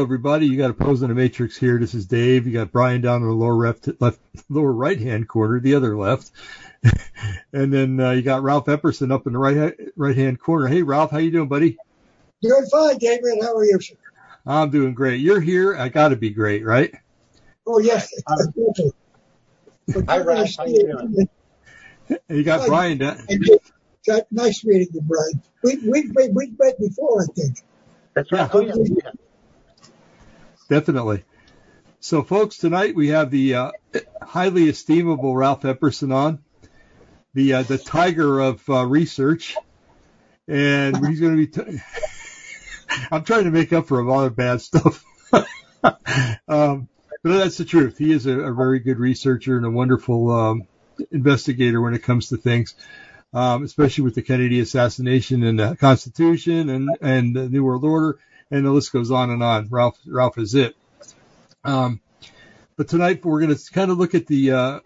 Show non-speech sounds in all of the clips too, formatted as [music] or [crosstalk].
Hello, everybody. You got Opposing the Matrix here. This is Dave. You got Brian down in the lower left, left lower right hand corner, the other left, [laughs] and then uh, you got Ralph Epperson up in the right right hand corner. Hey, Ralph, how you doing, buddy? Doing fine, David. How are you, sir? I'm doing great. You're here. I got to be great, right? Oh yes. [laughs] Hi, Ralph. How you doing? And you got Hi. Brian down. Got nice meeting you, Brian. We we we we met before, I think. That's right. Yeah. Oh, yeah. Definitely. So, folks, tonight we have the uh, highly estimable Ralph Epperson on, the uh, the tiger of uh, research, and he's going to be. T- [laughs] I'm trying to make up for a lot of bad stuff, [laughs] um, but that's the truth. He is a, a very good researcher and a wonderful um, investigator when it comes to things. Um, especially with the Kennedy assassination and the Constitution and, and the New World Order, and the list goes on and on. Ralph Ralph is it. Um, but tonight we're going to kind of look at the uh,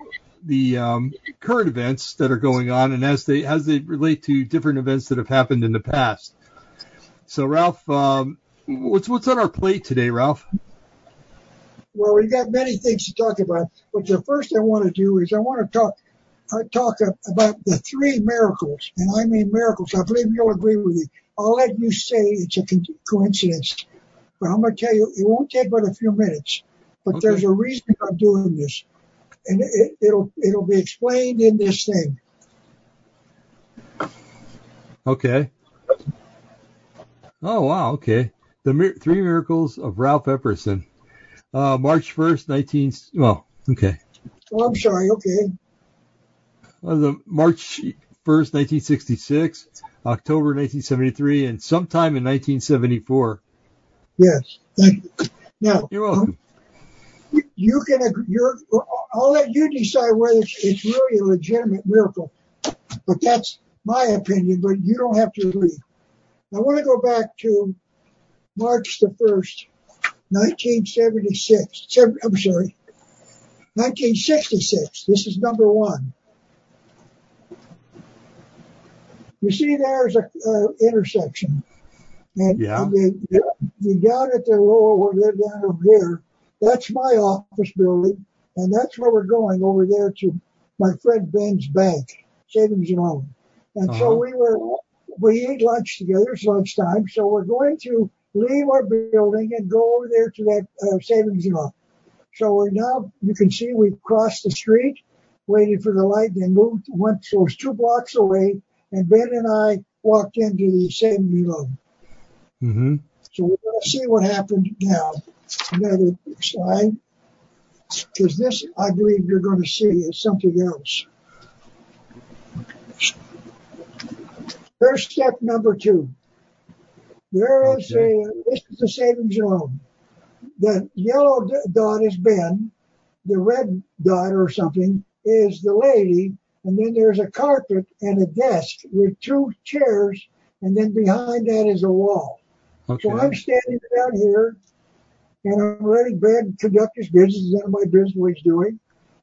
the um, current events that are going on and as they as they relate to different events that have happened in the past. So Ralph, um, what's what's on our plate today, Ralph? Well, we've got many things to talk about, but the first I want to do is I want to talk I talk about the three miracles, and I mean miracles. I believe you'll agree with me. I'll let you say it's a coincidence, but I'm going to tell you it won't take but a few minutes. But Okay. there's a reason I'm doing this, and it, it'll it'll be explained in this thing. Okay. Oh wow. Okay. The mir- three miracles of Ralph Epperson, uh, March first, nineteen. Well, okay. Oh, I'm sorry. Okay. Uh, the March 1st, 1966, October 1973, and sometime in 1974. Yes. Thank you. Now, You're welcome. you can you're, I'll let you decide whether it's, it's really a legitimate miracle, but that's my opinion, but you don't have to agree. I want to go back to March the 1st, 1976. I'm sorry, 1966. This is number one. You see, there's a uh, intersection, and, Yeah. and you, you down at the lower, where they're down over here. That's my office building, and that's where we're going over there to my friend Ben's bank, savings and loan. And Uh-huh. so we were, we ate lunch together. It's lunchtime, so we're going to leave our building and go over there to that uh, savings and loan. So we're now, you can see we've crossed the street, waited for the light, then moved, went, so it was two blocks away, and Ben and I walked into the savings and loan. Mm-hmm. So we're going to see what happened now. Another slide. Because this, I believe you're going to see is something else. There's step number two. There is Okay. a, this is the savings loan. The yellow dot is Ben. The red dot or something is the lady. And then there's a carpet and a desk with two chairs. And then behind that is a wall. Okay. So I'm standing down here and I'm letting Ben conduct his business. None of my business what he's doing.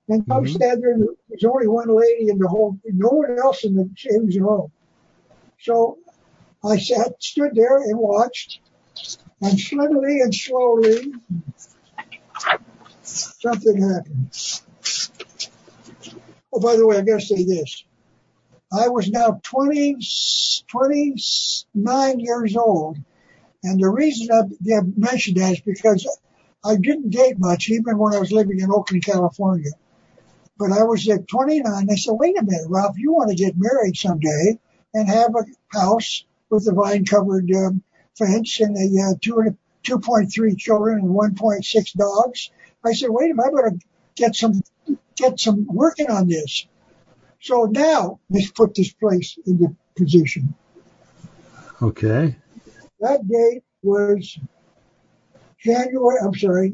And I'm Mhm. standing there there's only one lady in the whole, no one else in the and loan. So I sat, stood there and watched and suddenly and slowly something happened. Oh, by the way, I gotta say this. I was now 20, 29 years old and the reason I I mentioned that is because I didn't date much, even when I was living in Oakland, California. But I was at 29. I said, wait a minute, Ralph, you want to get married someday and have a house with a vine covered um, fence and a uh, two and a, 2.3 children and 1.6 dogs. I said, wait a minute, I better get some, get some working on this. So now let's put this place into position. Okay. That date was January, I'm sorry,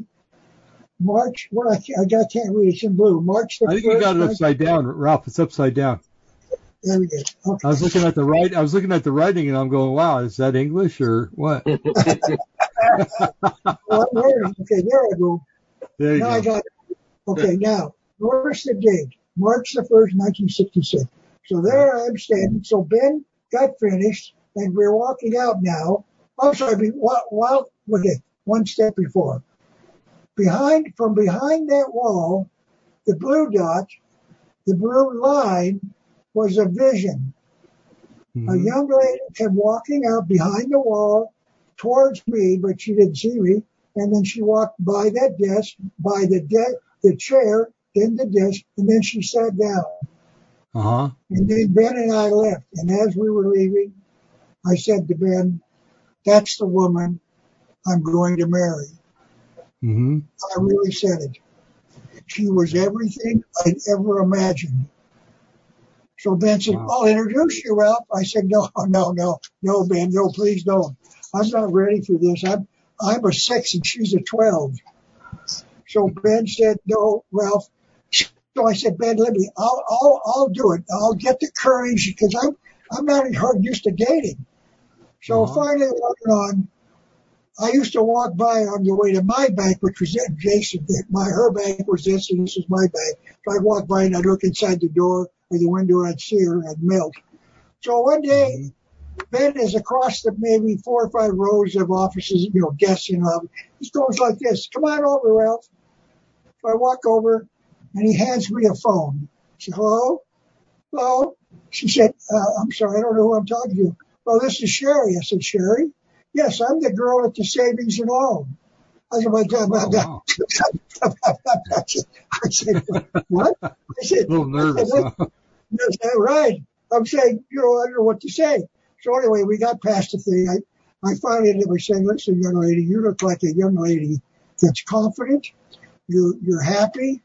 March, what I, can't- I got- can't read, it's in blue, March the I think you got it 1st, upside down, Ralph. It's upside down. There we go. Okay. I was looking at the right. I was looking at the writing, and I'm going, "Wow, is that English or what?" [laughs] Well, Okay, there I go. There you Now I go. got it. Okay, now, notice the date, March the 1st, 1966. So there I am standing. So Ben got finished, and we're walking out now. I'm sorry, while, while okay, one step before. Behind, from behind that wall, the blue dot, the blue line was a vision. A Mhm. young lady came walking out behind the wall towards me, but she didn't see me. And then she walked by that desk, by the de- the chair, then the desk, and then she sat down. Uh-huh. And then Ben and I left. And as we were leaving, I said to Ben, that's the woman I'm going to marry. hmm I really said it. She was everything I'd ever imagined. So Ben said, Wow. I'll introduce you, Ralph. I said, no, [laughs] no, no, no, Ben, no, please don't. I'm not ready for this. I'm, I'm a six and she's a 12. So Ben said, no, Ralph. So I said, Ben, let me, I'll, I'll, I'll do it. I'll get the courage because I'm, I'm not hard used to dating. So Uh-huh. finally on. I used to walk by on the way to my bank, which was adjacent. My her bank was this, and this was my bank. So I'd walk by and I'd look inside the door or the window, and I'd see her, and I'd melt. So one day, Ben is across the maybe four or five rows of offices, you know, and all. He goes like this: "Come on over, Ralph." So I walk over, and he hands me a phone. I said, "Hello, hello." She said, uh, "I'm sorry, I don't know who I'm talking to." Well, this is Sherry. I said, "Sherry." Yes, I'm the girl at the savings and loan. I said, my God, my Oh, God. [laughs] wow. I said, what? I said, A little nervous, huh? Yes, right. I'm saying, you know, I don't know what to say. So anyway, we got past the thing. I, I finally ended up saying, listen, young lady, you look like a young lady that's confident. You're, you're happy.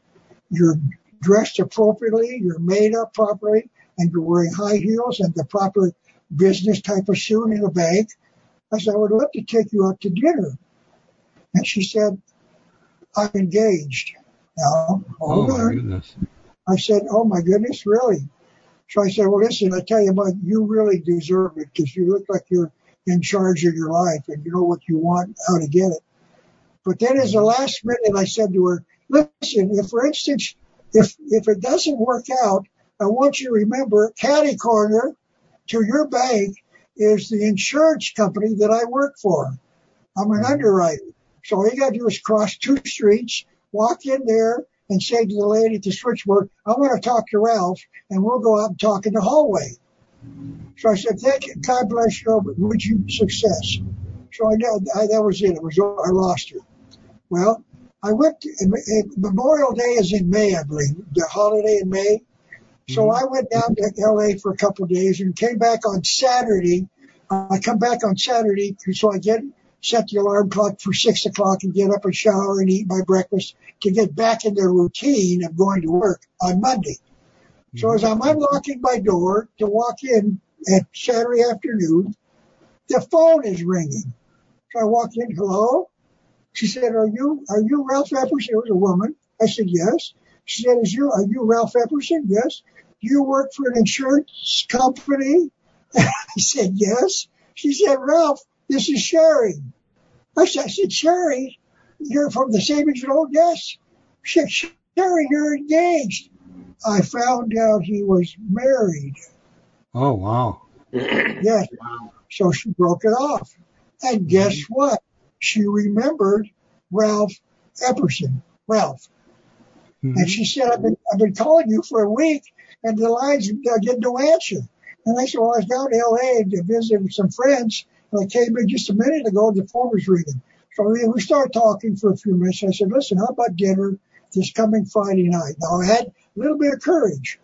You're dressed appropriately. You're made up properly and you're wearing high heels and the proper business type of suit in a bank. I said, I would love to take you out to dinner. And she said, I'm engaged. Now, Oh, my on. goodness. I said, "Oh my goodness, really?" So I said, "Well, listen, I tell you what, you really deserve it because you look like you're in charge of your life and you know what you want, how to get it." But then, as the last minute, I said to her, "Listen, if for instance, if if it doesn't work out, I want you to remember, Caddy Corner to your bank is the insurance company that I work for. I'm an underwriter. So all you got to do is cross two streets, walk in there, and say to the lady at the switchboard, I want to talk to Ralph, and we'll go out and talk in the hallway. So I said, thank you. God bless you. Would you success? So I know I, that was it. It was I lost her. Well, I went. To, and- and Memorial Day is in May, I believe. The holiday in May. So I went down to L.A. for a couple of days and came back on Saturday. Uh, I come back on Saturday, so I get set the alarm clock for six o'clock and get up and shower and eat my breakfast to get back in the routine of going to work on Monday. So as I'm unlocking my door to walk in at Saturday afternoon, the phone is ringing. So I walk in, hello? She said, are you, are you Ralph Epperson? It was a woman. I said, yes. She said, is you, are you Ralph Epperson? Yes. Do you work for an insurance company? [laughs] I said, yes. She said, Ralph, this is Sherry. I said, I said, Sherry, you're from the savings and loan desk. She said, Sherry, you're engaged. I found out he was married. Oh, wow. Yes. So she broke it off. And guess mm-hmm. what? She remembered Ralph Epperson. Ralph. Mhm. And she said, I've been, I've been calling you for a week and the lines uh, get no answer. And I said, well, I was down to LA to visit with some friends. And I came in just a minute ago and the phone was ringing. So we, we started talking for a few minutes. I said, listen, how about dinner this coming Friday night? Now I had a little bit of courage.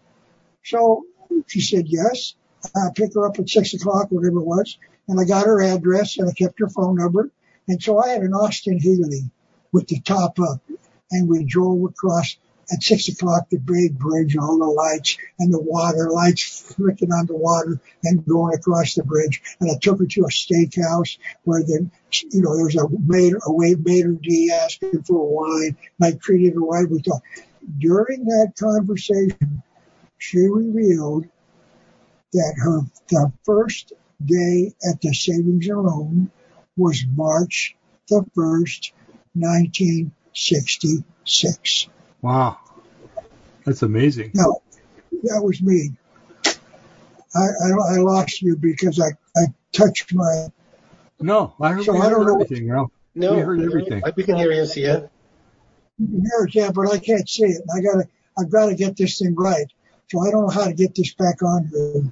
So she said, yes. I picked her up at six o'clock, whatever it was. And I got her address and I kept her phone number. And so I had an Austin Healey with the top up. And we drove across at six o'clock the big bridge, all the lights and the water, lights flicking on the water and going across the bridge. And I took her to a steakhouse where the, you know, there was a maid, a wait maitre d asking for wine. And I treated her right. We talked. During that conversation, she revealed that her the first day at the savings and loan was March the first, 1966. Wow. That's amazing. No, that was me. I, I, I lost you because I, I touched my. No, I heard, So we I don't heard know- everything, Ralph. No, We heard everything. We can hear you, see ya. You can hear it, yeah, but I can't see it. I gotta, I've got to get this thing right. So I don't know how to get this back on here.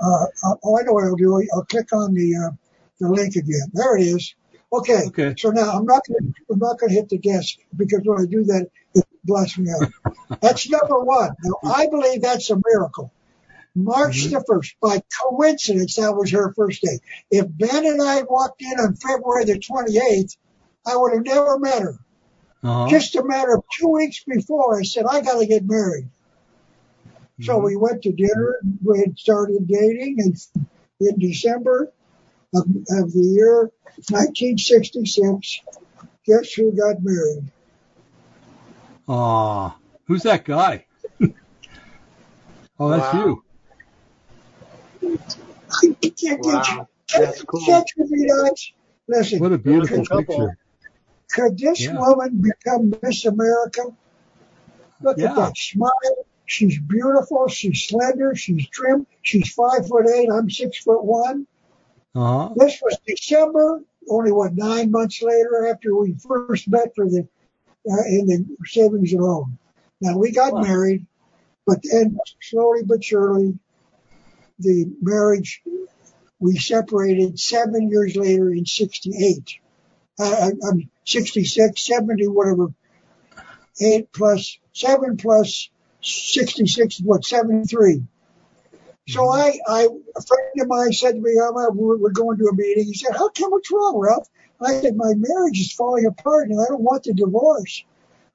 Uh, uh, oh, I know what I'll do. I'll click on the uh, the link again. There it is. Okay. Okay. So now I'm not gonna I'm not gonna hit the desk because when I do that, it blasts me out. [laughs] that's number one. Now I believe that's a miracle. March Mhm. the first, by coincidence, that was her first day. If Ben and I walked in on February the 28th, I would have never met her. Uh-huh. Just a matter of two weeks before, I said, I got to get married. So Mhm. we went to dinner. We had started dating in, in December of, of the year 1966. Guess who got married? Aw, who's that guy? oh, that's Wow. you. I can't get you. Wow, that's cool. Can't you be nice? Listen, What a beautiful Good picture. could this Yeah. woman become Miss America? Look Yeah. at that smile. She's beautiful. She's slender. She's trim. She's five foot eight. I'm six foot one. Uh-huh. This was December, only what nine months later after we first met for the uh, in the savings and loan. Now we got Wow. married, but then slowly but surely, the marriage we separated seven years later in '68. Uh, I'm 66, 70, whatever. Eight plus seven plus 66 is what 73. So I, I, a friend of mine said to me, uh, we're, going to a meeting. He said, how come, what's wrong, Ralph? I said, my marriage is falling apart and I don't want the divorce,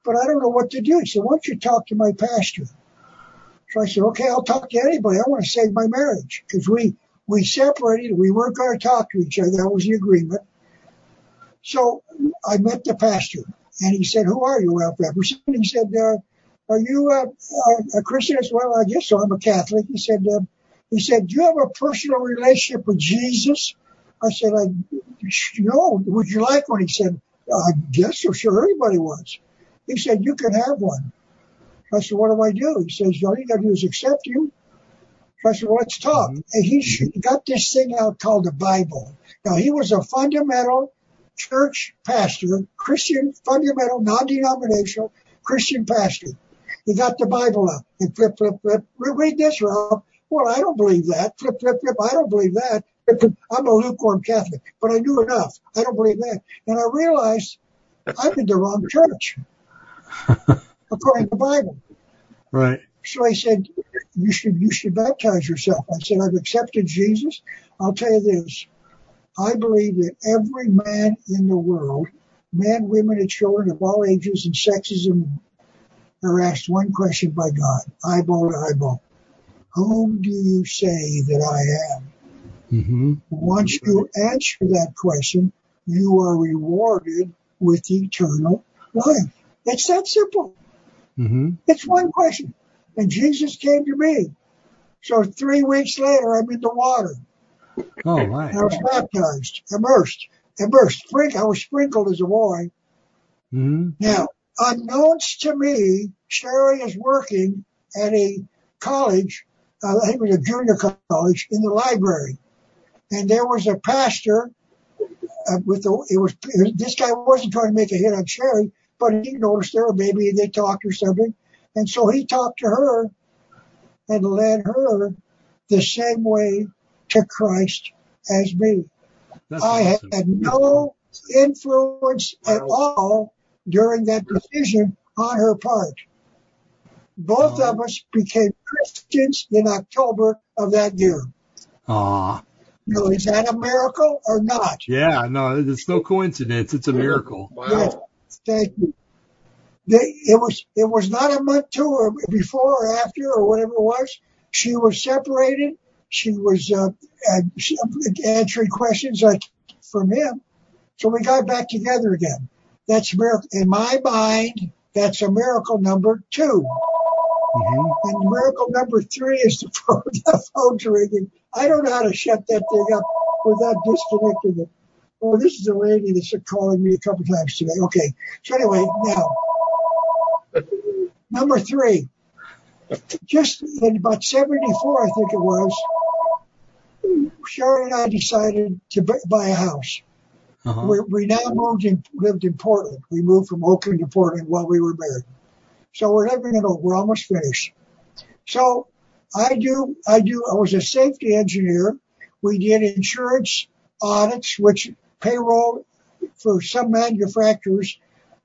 but I don't know what to do. He said, why don't you talk to my pastor? So I said, okay, I'll talk to anybody. I want to save my marriage because we, we separated. We weren't going to talk to each other. That was the agreement. So I met the pastor and he said, who are you, Ralph Epperson? He said, uh, are you uh, a, a Christian as well? I guess so. I'm a Catholic. He said, uh, he said, do you have a personal relationship with Jesus? I said, I, no, would you like one? He said, I guess so. Sure, everybody was. He said, you can have one. I said, what do I do? He says, all you got to do is accept you. I said, well, let's talk. Mhm. And he got this thing out called the Bible. Now, he was a fundamental church pastor, Christian, fundamental, non-denominational Christian pastor. He got the Bible out and flip, flip, flip. Read this, Ralph. Well, I don't believe that. Flip, flip, flip. I don't believe that. I'm a lukewarm Catholic, but I knew enough. I don't believe that. And I realized I'm in the wrong church, [laughs] according to the Bible. Right. So I said, you should, you should baptize yourself. I said, I've accepted Jesus. I'll tell you this. I believe that every man in the world, men, women, and children of all ages and sexes and are asked one question by God, eyeball to eyeball. Whom do you say that I am? Mm-hmm. Once you answer that question, you are rewarded with eternal life. It's that simple. Mm-hmm. It's one question. And Jesus came to me. So three weeks later, I'm in the water. Oh, right. I was baptized, immersed, immersed. I was sprinkled as a boy. Mm-hmm. Now, unknowns to me, Sherry is working at a college, uh, I think it was a junior college, in the library. And there was a pastor uh, with the, it was, it was, this guy wasn't trying to make a hit on Sherry, but he noticed her, maybe they talked or something. And so he talked to her and led her the same way to Christ as me. That's I awesome. had no influence at all during that decision on her part. Both Oh. of us became Christians in October of that year. Ah. No, is that a miracle or not? Yeah, no, it's no coincidence. It's a miracle. Wow. Yes. Thank you. They, it was it was not a month to or before or after or whatever it was. She was separated. She was uh, uh, answering questions like from him. So we got back together again. That's a miracle in my mind. That's a miracle number two. Mm-hmm. And miracle number three is [laughs] the phone, the phone's ringing. I don't know how to shut that thing up without disconnecting it. Oh, this is a lady that's calling me a couple times today. Okay. So anyway, now, number three. Just in about 74, I think it was, Sharon and I decided to buy a house. Uh-huh. We, we now moved in, lived in Portland. We moved from Oakland to Portland while we were married. So we're living in Oakland. We're almost finished. So I do, I do, I was a safety engineer. We did insurance audits, which payroll for some manufacturers,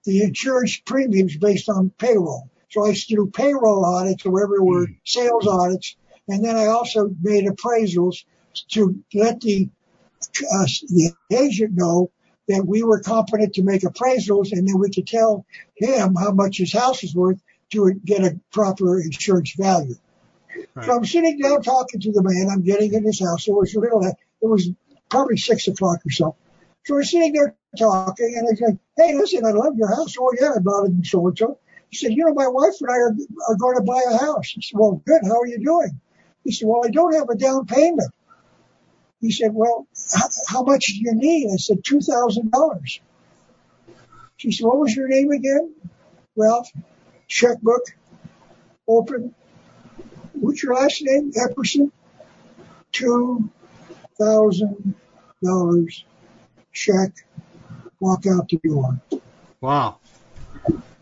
the insurance premiums based on payroll. So I used to do payroll audits, or whatever were hmm. sales audits, and then I also made appraisals to let the uh, the agent know that we were competent to make appraisals, and then we could tell him how much his house was worth to get a proper insurance value. Right. So I'm sitting down talking to the man. I'm getting in his house. It was a little. It was probably six o'clock or so. So we're sitting there talking, and I said, "Hey, listen, I love your house. Oh yeah, I bought it and so and so." He said, "You know, my wife and I are, are going to buy a house." He said, "Well, good. How are you doing?" He said, "Well, I don't have a down payment." He said, "Well, how, how much do you need?" I said, two thousand dollars. She said, "What was your name again?" Ralph. Checkbook. Open. What's your last name? Epperson. Two thousand dollars check, walk out the door. Wow.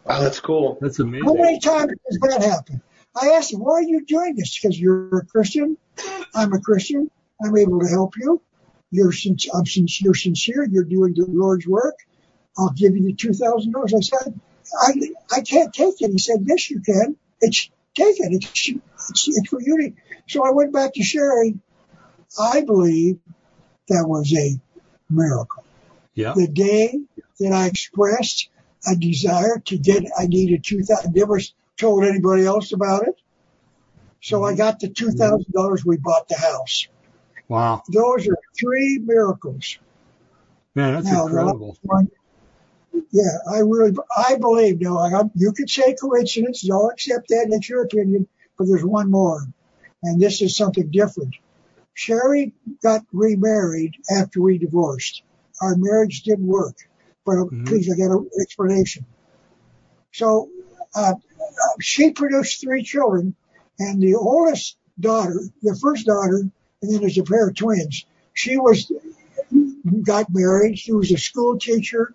Wow, that's cool. That's amazing. How many times does that happen? I asked him, why are you doing this? Because you're a Christian. I'm a Christian. I'm able to help you. You're, sincere, I'm you're sincere. You're doing the Lord's work. I'll give you the $2,000. I said, I, I can't take it. He said, yes, you can. It's, take it. It's, it's, it's for you. So I went back to Sherry. I believe that was a miracle. Yeah. The day that I expressed a desire to get, I needed two thousand. Never told anybody else about it. So I mm-hmm. got the two thousand dollars. We bought the house. Wow. Those are three miracles. Man, that's now, incredible. One, yeah, I really, I believe. No, I, you could say coincidence. I'll accept that. That's your opinion. But there's one more, and this is something different. Sherry got remarried after we divorced. Our marriage didn't work. But mm-hmm. please, I got an explanation. So uh, she produced three children, and the oldest daughter, the first daughter, and then there's a pair of twins. She was got married. She was a school teacher,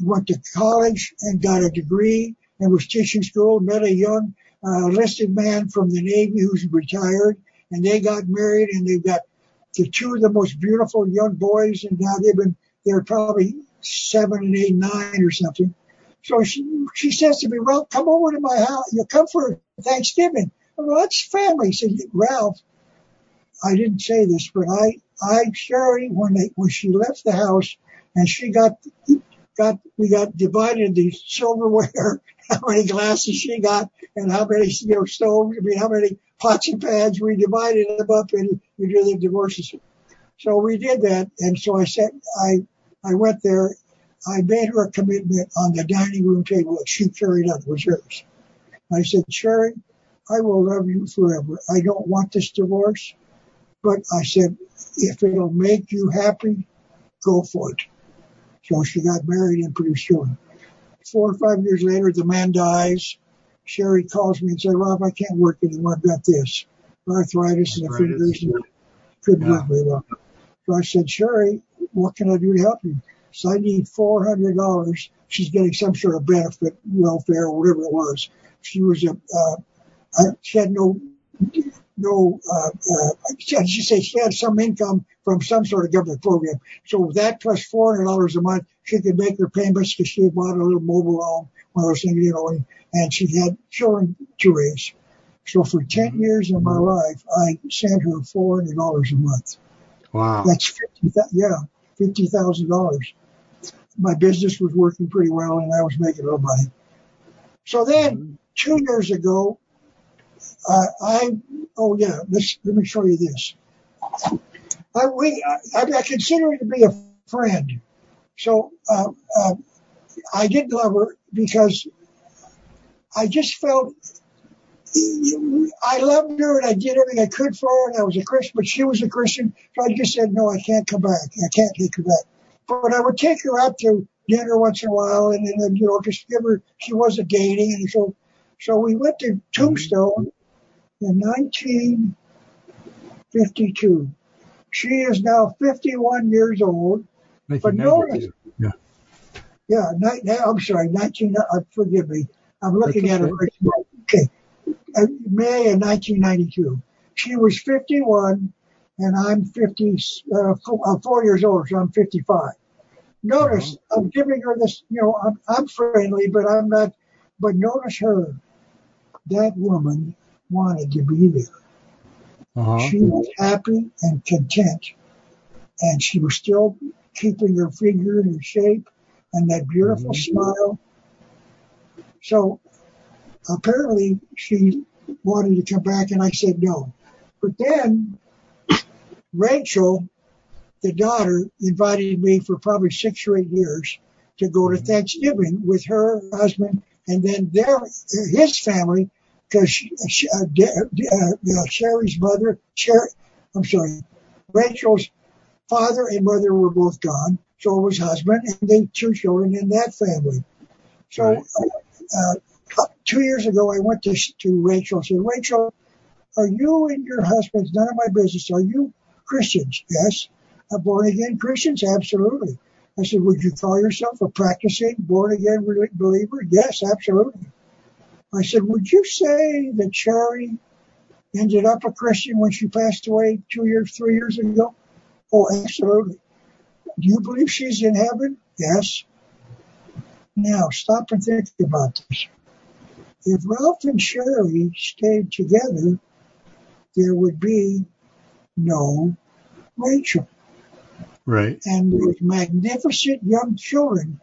went to college and got a degree and was teaching school. Met a young uh, enlisted man from the Navy who's retired and they got married and they've got the two of the most beautiful young boys and now they've been they're probably seven and eight nine or something so she she says to me well come over to my house you come for thanksgiving well that's family said ralph i didn't say this but i i sherry when they when she left the house and she got got we got divided the silverware [laughs] how many glasses she got and how many you know stoves i mean how many pots and pans. We divided them up and we did the divorces. So we did that. And so I said, I, I went there. I made her a commitment on the dining room table that she carried out was hers. I said, Sherry, I will love you forever. I don't want this divorce, but I said, if it'll make you happy, go for it. So she got married and produced children. Four or five years later, the man dies. Sherry calls me and says, Rob, I can't work anymore. I've got this arthritis in the fingers and couldn't yeah. work very well. So I said, Sherry, what can I do to help you? So I need $400. She's getting some sort of benefit, welfare, or whatever it was. She was a, uh, she had no, no, uh, uh, she said she had some income from some sort of government program. So that plus $400 a month, she could make her payments because she had bought a little mobile home, one of those things, you know, and and she had children to raise. So for 10 years of my life, I sent her $400 a month. Wow. That's 50, yeah, $50,000. My business was working pretty well and I was making a little money. So then two years ago, uh, I, oh yeah, let's, let me show you this. I, we, I, I consider her to be a friend. So, uh, uh, I did love her because I just felt I loved her and I did everything I could for her and I was a Christian, but she was a Christian. So I just said, no, I can't come back. I can't take her back. But I would take her out to dinner once in a while and then, you know, just give her, she wasn't dating. And so, so we went to Tombstone in 1952. She is now 51 years old But 1992. Yeah. Yeah, I'm sorry, 19, uh, forgive me. I'm looking That's at okay. right. Okay. Uh, May of 1992. She was 51 and I'm 50, uh, four, uh, four years old, so I'm 55. Notice I'm giving her this, you know, I'm, I'm friendly, but I'm not, but notice her. That woman wanted to be there. Uh-huh. She was happy and content, and she was still keeping her figure and her shape and that beautiful Mhm. smile. So apparently she wanted to come back, and I said no. But then Rachel, the daughter, invited me for probably six or eight years to go to Mhm. Thanksgiving with her husband and then their his family because she, she, uh, uh, uh, Sherry's mother, Sherry, I'm sorry, Rachel's father and mother were both gone. So was husband and they two children in that family. So Right. uh, uh, two years ago, I went to to Rachel and said, Rachel, are you and your husband? None of my business. Are you Christians? Yes. Born again Christians? Absolutely. I said, would you call yourself a practicing born again believer? Yes, absolutely. I said, would you say that Sherry ended up a Christian when she passed away two years, three years ago? Oh, absolutely. Do you believe she's in heaven? Yes. Now, stop and think about this. If Ralph and Sherry stayed together, there would be no Rachel. Right. And those magnificent young children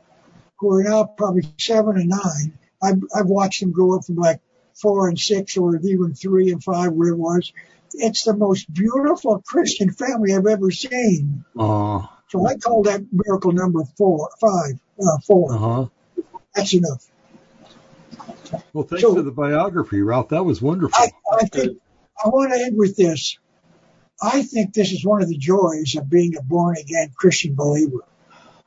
who are now probably seven and nine, I've, I've watched them grow up from like four and six or even three and five where it was. It's the most beautiful Christian family I've ever seen. Uh, So I call that miracle number four, five, uh, four. uh-huh. That's enough. Well, thanks So- for the biography, Ralph. That was wonderful. I, I think I want to end with this. I think this is one of the joys of being a born again Christian believer.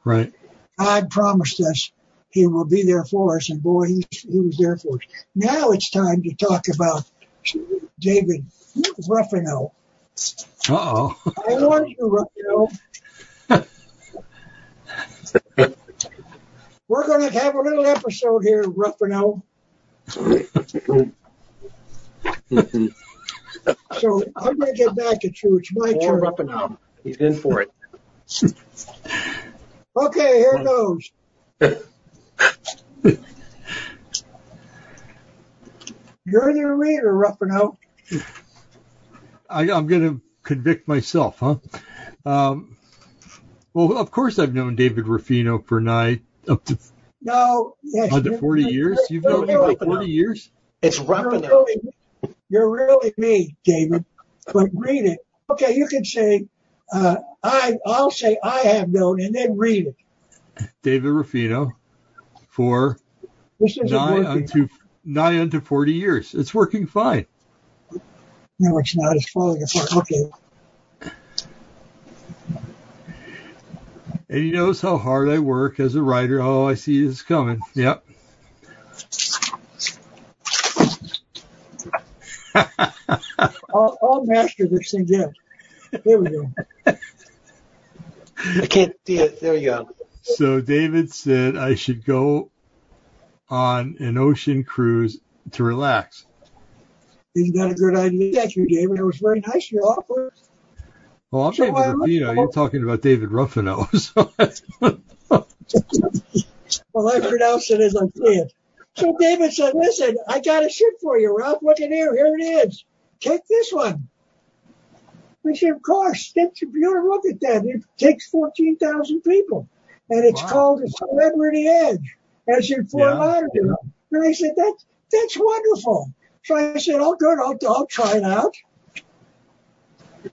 right. God promised us He will be there for us, and boy, He, he was there for us. Now it's time to talk about David Ruffino. Uh-oh. I warned you, Ruffino. We're going to have a little episode here, Ruffino. [laughs] So I'm going to get back at you. It's my More turn. up and down. He's in for it. Okay, here goes. You're the reader, Ruffino. I, I'm going to convict myself, huh? Um, well, of course I've known David Ruffino for nigh up to No, yes. under 40 years. You've known me really- for 40 years? It's You're really, you're really me, David. But read it. Okay, you can say, uh, I, I'll say I have known, and then read it. David Ruffino for nigh working. unto nigh unto 40 years. It's working fine. No, it's not. It's falling apart. Okay. And he knows how hard I work as a writer. Oh, I see this coming. Yep. [laughs] I'll, I'll master this thing yet. Here we go. I can't see it. There you go. so David said I should go on an ocean cruise to relax. He's got a good idea. Thank you, David. It was very nice of you offer. Well, I'm So, David Ruffino. You're talking about David Ruffino. [laughs] So [laughs] Well, I pronounce it as I say it. So David said, listen, I got a ship for you, Ralph. Look at here. Here it is. Take this one. I said, of course. That's a beautiful. Look at that. It takes 14,000 people. And it's Wow. called the Celebrity Edge. And it's in Fort Yeah. Lauderdale. And I said, that's, that's wonderful. So I said, oh, good. I'll, I'll try it out.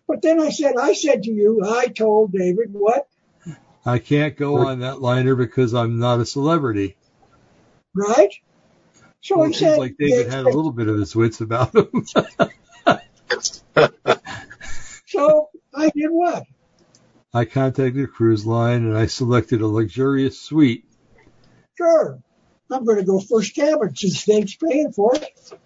But then I said, I said to you, I told David, what? I can't go on that liner because I'm not a celebrity. Right? So Well, it seems like David had a little bit of his wits about him. [laughs] So I did what? I contacted a cruise line and I selected a luxurious suite. Sure. I'm going to go first cabin since Dave's paying for it.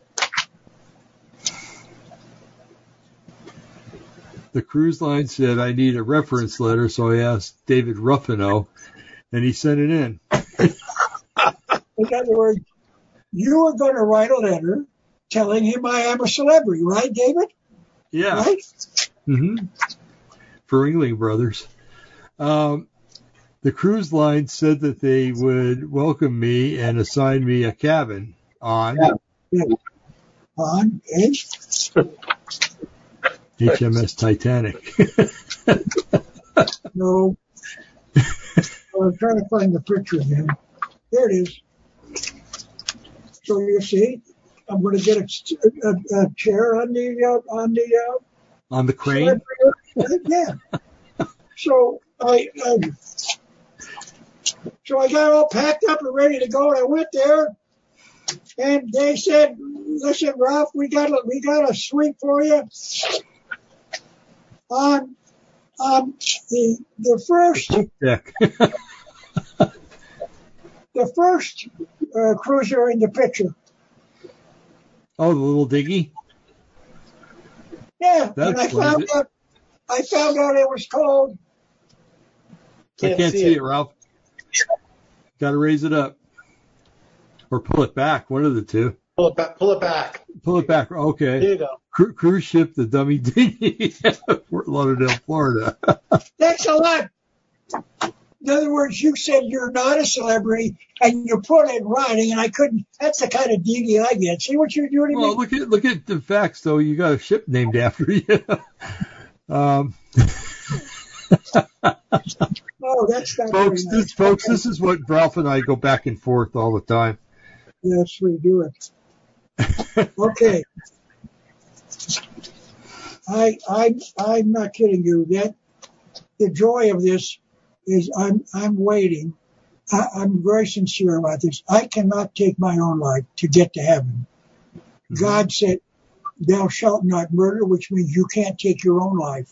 the cruise line said I need a reference letter, so I asked David Ruffino, and he sent it in. [laughs] In other words, you were going to write a letter telling him I am a celebrity, right, David? Yeah. Right? Mm-hmm. For Ringling Brothers. Um, the cruise line said that they would welcome me and assign me a cabin on On, eh? HMS Titanic. [laughs] No. [laughs] I'm trying to find the picture again. There it is. So you see, I'm going to get a, a, a chair on the uh, on the uh, on the crane? yeah. So I um, so I got all packed up and ready to go, and I went there, and they said, "Listen, Ralph, we got a, we got a suite for you on on the the first Deck. [laughs] the first uh, cruiser in the picture." oh, the little diggy? Yeah, That and I found it. out I found out it was called I Can't can't see see it. it, Ralph. Got to raise it up. Or pull it back, one of the two. Pull it back. Pull it back. Pull it back. Okay. There Okay. you go. Cru- cruise ship, the dummy dinghy, [laughs] Fort Lauderdale, Florida. [laughs] Thanks a lot. In other words, you said you're not a celebrity, and you put it in writing, and I couldn't. That's the kind of dinghy I get. See what you're doing well, look at look at the facts though. You got a ship named after you. [laughs] um, [laughs] Oh, that's not folks, nice. this folks, this is what Ralph and I go back and forth all the time. Yes, we do it. Okay. I I I'm not kidding you. That the joy of this is I'm I'm waiting. I, I'm very sincere about this. I cannot take my own life to get to heaven. Mm-hmm. God said, "Thou shalt not murder," which means you can't take your own life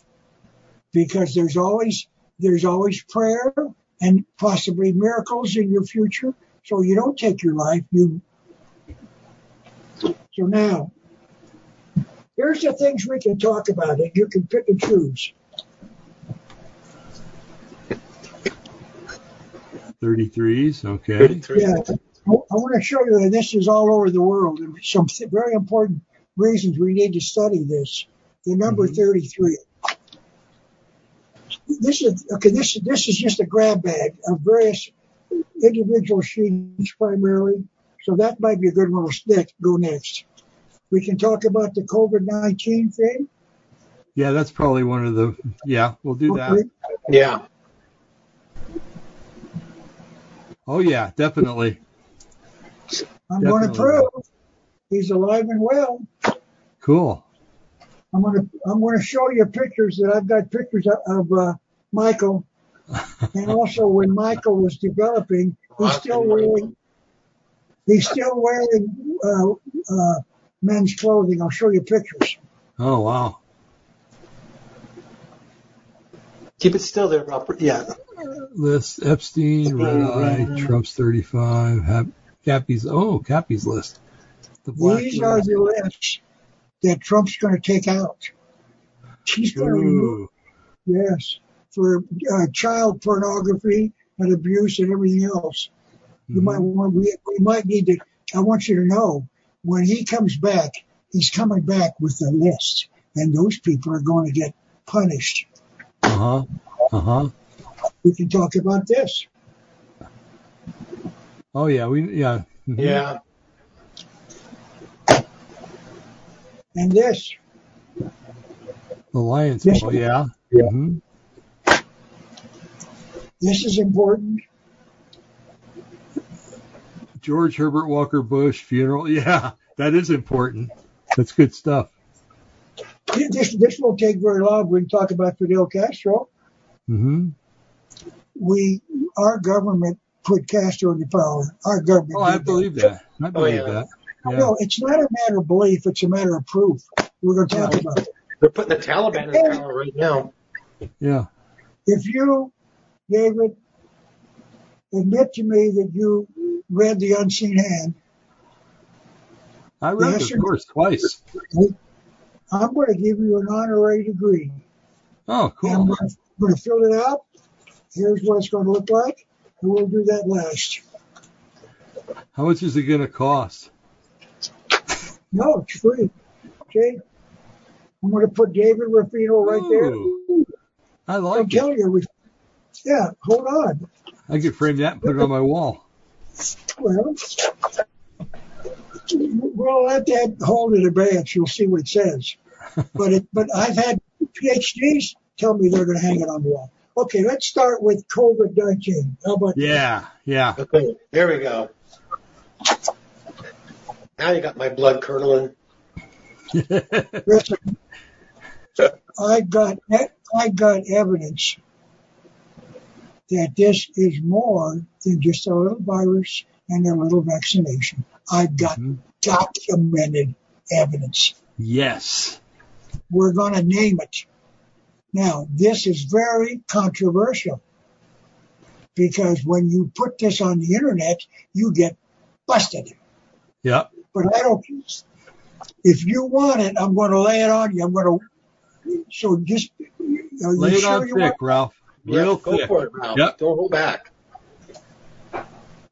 because there's always there's always prayer and possibly miracles in your future. So you don't take your life. You so now, here's the things we can talk about, and you can pick and choose. 33s, okay. 33. Yeah, I, I want to show you that this is all over the world, and some very important reasons we need to study this. The number Mhm. 33. This is okay. This this is just a grab bag of various individual sheets primarily. So that might be a good one to stick. Go next. We can talk about the COVID 19 thing. Yeah, that's probably one of the. Yeah, we'll do that. Yeah. Oh yeah, definitely. I'm going to prove he's alive and well. Cool. I'm going to I'm going to show you pictures that I've got pictures of, of uh, Michael, and also when Michael was developing, he's still wearing he's still wearing uh, uh, men's clothing. I'll show you pictures. Oh wow. Keep it still there, Robert. Yeah. List Epstein, Red Eye, Trump's 35, Hap- Cappy's. Oh, Cappy's list. The These are list. the lists that Trump's going to take out. He's going to remove yes for uh, child pornography and abuse and everything else. You Mhm. might want we, we might need to. I want you to know when he comes back, he's coming back with a list, and those people are going to get punished. Uh huh. Uh huh. We can talk about this. Oh yeah. We yeah. Mhm. Yeah. And this, Alliance. Yes. Oh yeah. Yeah. hmm this is important. George Herbert Walker Bush funeral. [laughs] Yeah, that is important. That's good stuff. This this won't take very long. We can talk about Fidel Castro. hmm We our government put Castro into power. Our government. Oh, I did that. believe that. I oh, believe yeah. that. Yeah. No, it's not a matter of belief. It's a matter of proof. We're going to talk Yeah. about it. They're putting the Taliban in power right now. Yeah. If you, David, admit to me that you read The Unseen Hand, I read Yes, it, of course, twice. I'm going to give you an honorary degree. Oh, And I'm going to, going to fill it out. Here's what it's going to look like. And we'll do that last. How much is it going to cost? No, it's free. Okay. I'm going to put David Rufino right there. Ooh, I I'll like it. tell you. we- Yeah, hold on. I could frame that and put it on my wall. Well, we'll let that hold in advance. You'll see what it says. [laughs] But it, but I've had PhDs tell me they're going to hang it on the wall. Okay, let's start with COVID nineteen. How about Yeah, yeah. Okay, there we go. Now you got my blood curdling. Listen, I got I got evidence that this is more than just a little virus and a little vaccination. I've got Mhm. documented evidence. yes. We're going to name it. Now, this is very controversial because when you put this on the internet, you get busted. Yep. But I don't. If you want it, I'm going to lay it on you. I'm going to. So just. Are you Lay it sure on you thick. Ralph. Real Yeah, go for it, Ralph. Yep. Don't hold back.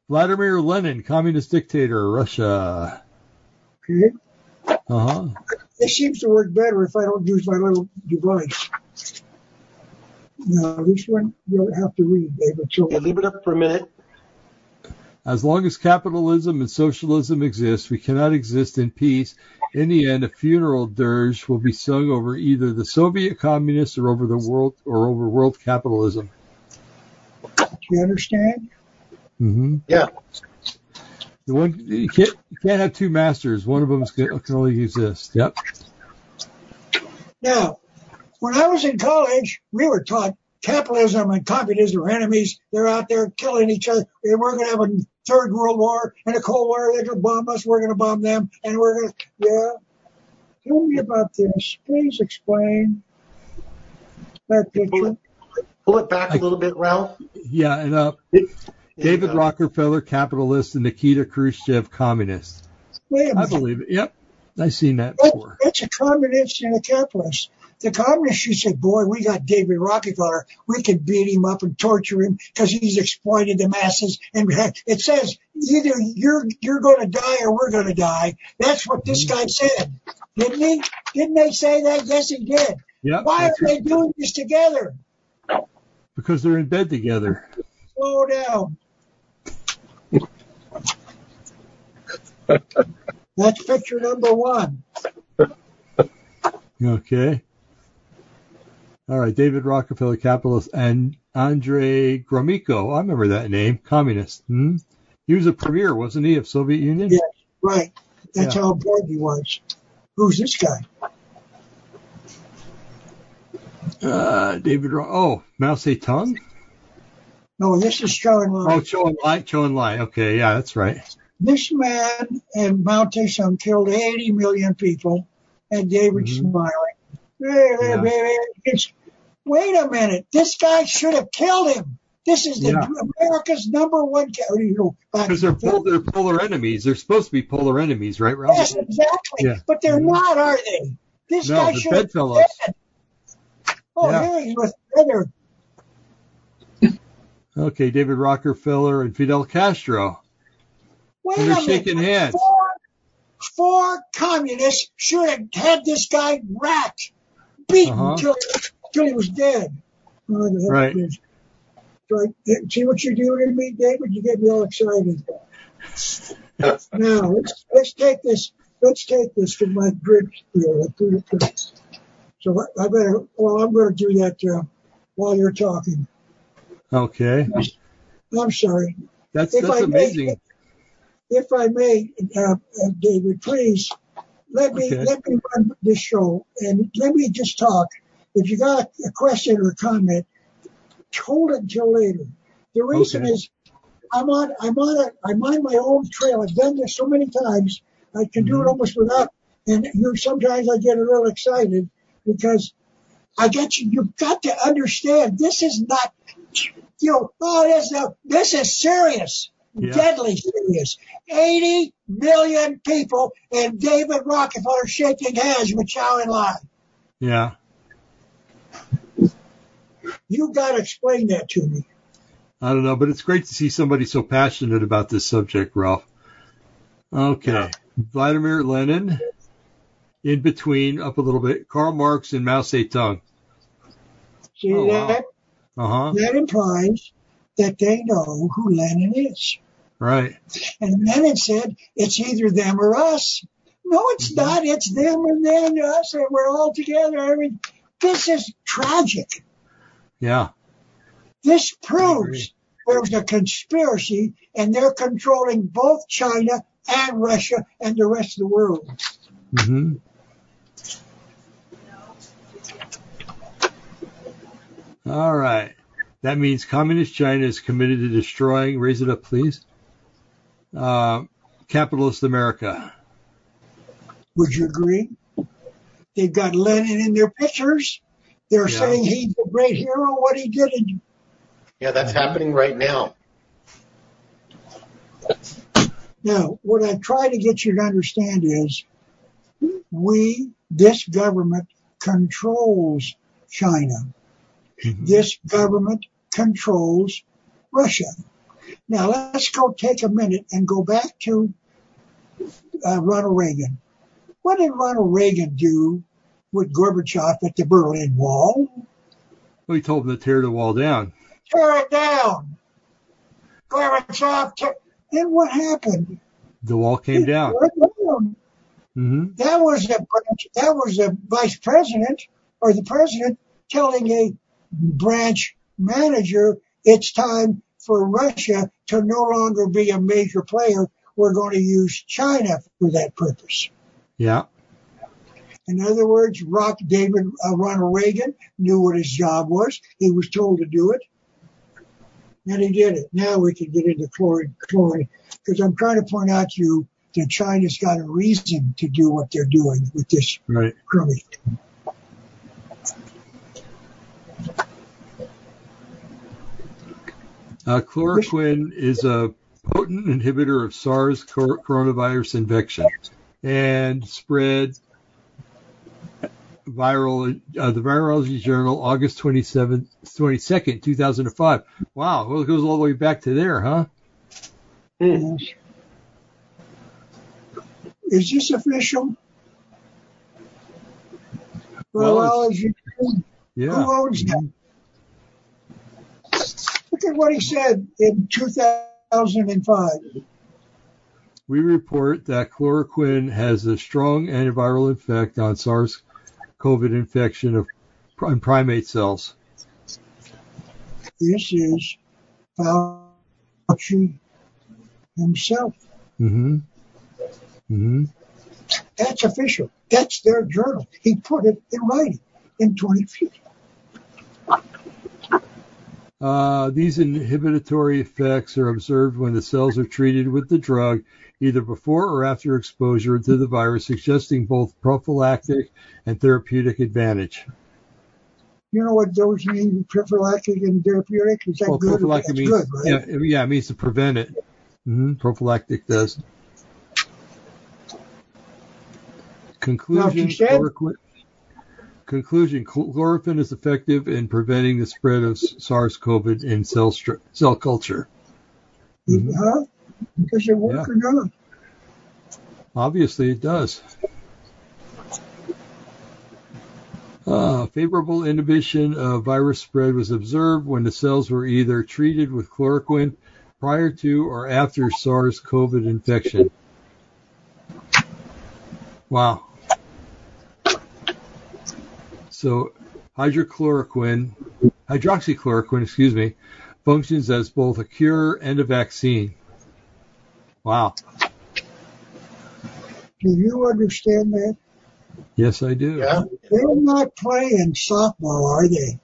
Vladimir Lenin, communist dictator, Russia. Okay. Uh huh. It seems to work better if I don't use my little device. Now this one you'll have to read, David. So Yeah, leave it up for a minute. As long as capitalism and socialism exist, we cannot exist in peace. In the end, a funeral dirge will be sung over either the Soviet communists or over the world or over world capitalism. do you understand? Mm-hmm. Yeah. The one you can't, you can't have two masters. One of them can only exist. Yep. Now, when I was in college, we were taught capitalism and communism are enemies. They're out there killing each other. And we're going to have a third world war and a cold war. They're going to bomb us. We're going to bomb them. And we're going to, yeah. Tell me about this. Please explain that picture. Pull it back a little bit, Ralph. Yeah, and uh, David. Rockefeller, capitalist, and Nikita Khrushchev, communist. Wait a I believe it. Yep. I've seen that That- before. That's a communist and a capitalist. The communists, you say, boy, we got David Rockefeller. We can beat him up and torture him because he's exploited the masses. And it says either you're you're going to die or we're going to die. That's what this guy mm-hmm. said, didn't he? Didn't they say that? Yes, he did. Yep. Why are they doing this together? Because they're in bed together. Slow down. [laughs] That's picture number one. Okay. All right, David Rockefeller, capitalist, and Andrei Gromyko. I remember that name, communist. Hmm? He was a premier, wasn't he, of Soviet Union? Yeah. Right. That's Yeah. how important he was. Who's this guy? Uh, David. Ro- oh, Mao Zedong. No, this is Chow En Lai. Oh, Chou Enlai. Chou Enlai. Okay, yeah, that's right. This man and Mao Zedong killed 80 million people, and David's Mhm. smiling. Hey, hey, Yeah. hey, it's- wait a minute. This guy should have killed him. This is the Yeah. America's number one. ca- You know, Because they're pol- they're polar enemies. They're supposed to be polar enemies, right, Ralph? Yes, exactly. Yeah. But they're Mhm. not, are they? This No, guy the should have bedfellows. dead. Oh, Yeah. here he's with. Okay, David Rockefeller and Fidel Castro. Wait And they're shaking minute. hands. Four, four communists should have had this guy racked, beaten Uh-huh. until, he was dead. Oh, Right. So I- see what you're doing to me, David? You get me all excited. now let's let's take this. Let's take this to my bridge spiel. Let's do it first. So I better. Well, I'm going to do that uh, while you're talking. Okay, I'm sorry. that's If that's I may- amazing. if I may, uh, uh, David, please let me Okay. let me run this show and let me just talk. If you got a question or a comment, hold it until later. The reason Okay. is I'm on I'm on a I'm on my own trail. I've done this so many times. I can do it Mhm. almost without. And you sometimes I get a little excited because I get you. You've got to understand this is not. You know, oh, this no, this is serious Yeah. deadly serious. 80 million people and David Rockefeller shaking hands with Chow En Lai. Yeah. You got to explain that to me. I don't know, but it's great to see somebody so passionate about this subject, Ralph. Okay. Vladimir Lenin, in between, up a little bit, Karl Marx and Mao Zedong. See Oh, wow. that? Uh huh. That implies that they know who Lenin is. Right. And Lenin said, it's either them or us. No, it's Mhm. not. It's them and then us, and we're all together. I mean, this is tragic. Yeah. This proves there's a conspiracy, and they're controlling both China and Russia and the rest of the world. Mm-hmm. All right. That means Communist China is committed to destroying, raise it up, please, uh, capitalist America. Would you agree? They've got Lenin in their pictures. They're Yeah. saying he's a great hero, what he did. And Yeah, that's happening right now. now, what I try to get you to understand is we, this government controls China. Mhm. This government controls Russia. Now let's go take a minute and go back to uh, Ronald Reagan. What did Ronald Reagan do with Gorbachev at the Berlin Wall? He told them to tear the wall down. Tear it down. Gorbachev, tear. Then what happened? The wall came down. It down. hmm That was the that was the vice president or the president telling a branch manager it's time for Russia to no longer be a major player. We're going to use China for that purpose. Yeah. In other words, Rock David uh, Ronald Reagan knew what his job was. He was told to do it, and he did it. Now we can get into chlorine, chlorine, because I'm trying to point out to you that China's got a reason to do what they're doing with this Right. crummy. Uh, chloroquine is a potent inhibitor of SARS coronavirus infection and spread viral, uh, the Virology Journal, August 27th, 22nd, 2005. Wow. Well, it goes all the way back to there, huh? Yes. Is this official? Well, Virology. Yeah. Who owns that? Look at what he said in 2005. We report that chloroquine has a strong antiviral effect on SARS-CoV infection of in primate cells. This is Fauci himself. hmm hmm That's official. That's their journal. He put it in writing in 2015. Uh, these inhibitory effects are observed when the cells are treated with the drug, either before or after exposure to the virus, suggesting both prophylactic and therapeutic advantage. You know what those mean, prophylactic and therapeutic? Is that Well, good? prophylactic means good, right? yeah, yeah, it means to prevent it. hmm Prophylactic does. Conclusion: chloroquine, Conclusion: Chloroquine is effective in preventing the spread of SARS-CoV in cell stru- cell culture. Mhm. Huh? Does it work or not? Obviously, it does. Uh, favorable inhibition of virus spread was observed when the cells were either treated with chloroquine prior to or after SARS-CoV infection. Wow. So, hydrochloroquine, hydroxychloroquine, excuse me, functions as both a cure and a vaccine. Wow. Do you understand that? Yes, I do. Yeah. They're not playing softball, are they?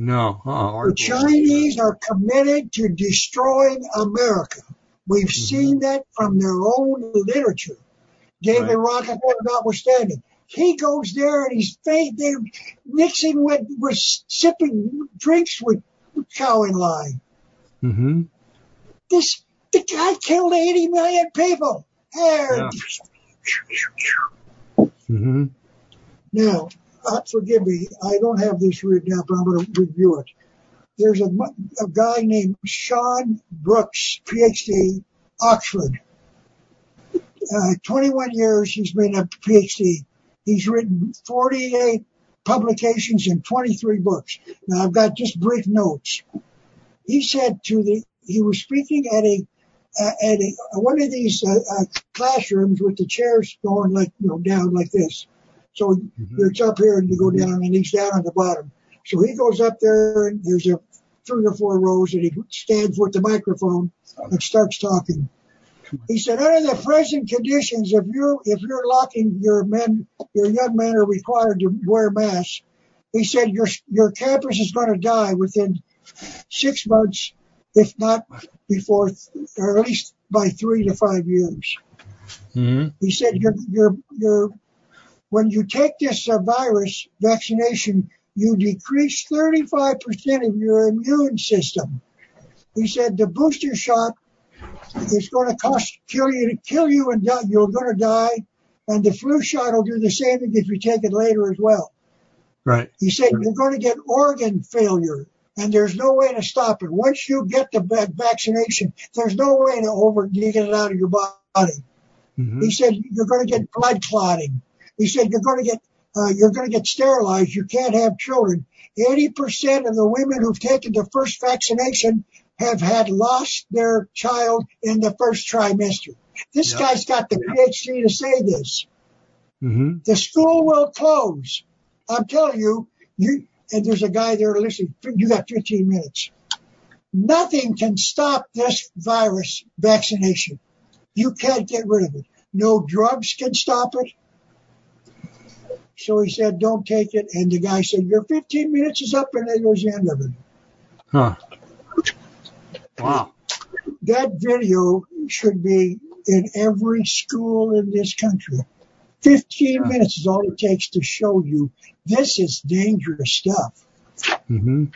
No. Uh-uh. The Chinese are committed to destroying America. We've Mm-hmm. seen that from their own literature. David Right. Rockefeller notwithstanding. He goes there and he's they're mixing with, with sipping drinks with Chou Enlai. hmm This, the guy killed 80 million people. Yeah. [laughs] hmm Now, uh, forgive me, I don't have this written down, but I'm going to review it. there's a, a guy named Sean Brooks, PhD, Oxford. Uh, 21 years he's been a PhD. He's written 48 publications and 23 books. Now I've got just brief notes. He said to the, he was speaking at a, uh, at a, one of these uh, uh, classrooms with the chairs going like, you know, down like this. So Mhm. it's up here and you go down and he's down on the bottom. So he goes up there and there's a three or four rows and he stands with the microphone and starts talking. He said, under the present conditions, if you're if you're locking your men, your young men are required to wear masks. He said your your campus is going to die within six months, if not before, or at least by three to five years. hmm He said you're you're you're when you take this uh, virus vaccination, you decrease 35% of your immune system. He said the booster shot is going to cost kill you to kill you and die, you're going to die, and the flu shot will do the same thing if you take it later as well. Right. He said you're going to get organ failure, and there's no way to stop it. Once you get the va- vaccination, there's no way to over get it out of your body. hmm He said you're going to get blood clotting. He said you're going to get uh, you're going to get sterilized. You can't have children. Eighty percent of the women who've taken the first vaccination have had lost their child in the first trimester. This Yep. guy's got the PhD to say this. hmm The school will close. I'm telling you, you and there's a guy there listening. You got 15 minutes. Nothing can stop this virus vaccination. You can't get rid of it. No drugs can stop it. So he said, don't take it. And the guy said, your 15 minutes is up and that was the end of it. Huh. Wow. That video should be in every school in this country. 15 Yeah. minutes is all it takes to show you this is dangerous stuff. hmm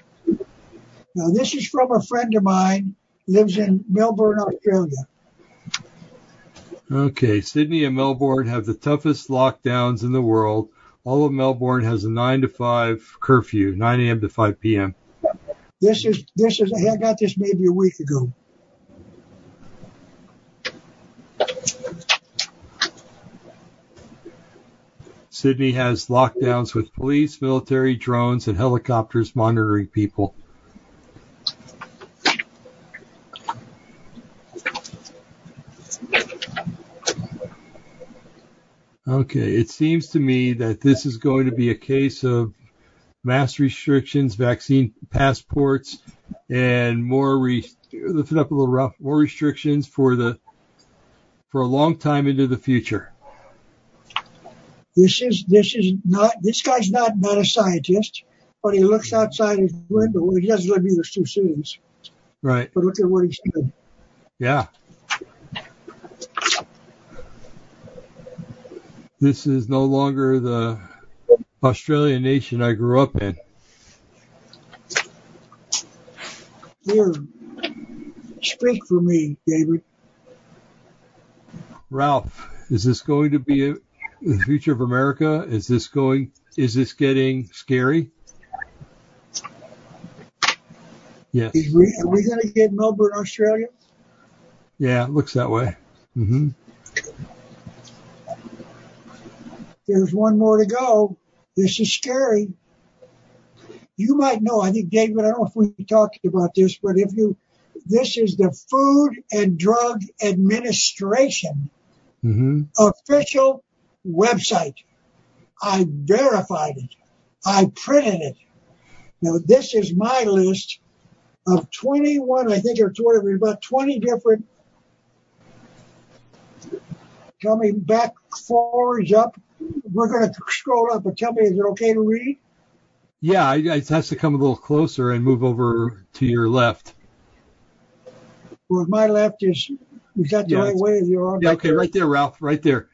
Now, this is from a friend of mine, lives in Melbourne, Australia. Okay. Sydney and Melbourne have the toughest lockdowns in the world. All of Melbourne has a 9 to 5 curfew, 9 a.m. to 5 p.m. This is this is I got this maybe a week ago. Sydney has lockdowns with police, military, drones, and helicopters monitoring people. Okay, it seems to me that this is going to be a case of mass restrictions, vaccine passports, and more re- lift it up a little rough, more restrictions for the for a long time into the future. This is this is not this guy's not not a scientist, but he looks outside his window. He doesn't live in those two cities, Right. but look at what he said. Yeah. This is no longer the Australian nation I grew up in. Here, speak for me, David. Ralph, is this going to be a, the future of America? Is this going? Is this getting scary? Yes. Is we, are we going to get Melbourne, Australia? Yeah, it looks that way. Mm-hmm. There's one more to go. This is scary. You might know, I think, David, I don't know if we talked about this, but if you, this is the Food and Drug Administration hmm official website. I verified it. I printed it. Now, this is my list of 21, I think, or whatever, about 20 different. coming back, forwards, up. We're going to scroll up, but tell me, is it okay to read? Yeah, I, I it has to come a little closer and move over to your left. Well, my left is, is that the Yeah, right way? You're on Yeah, okay, right there, Ralph, right there.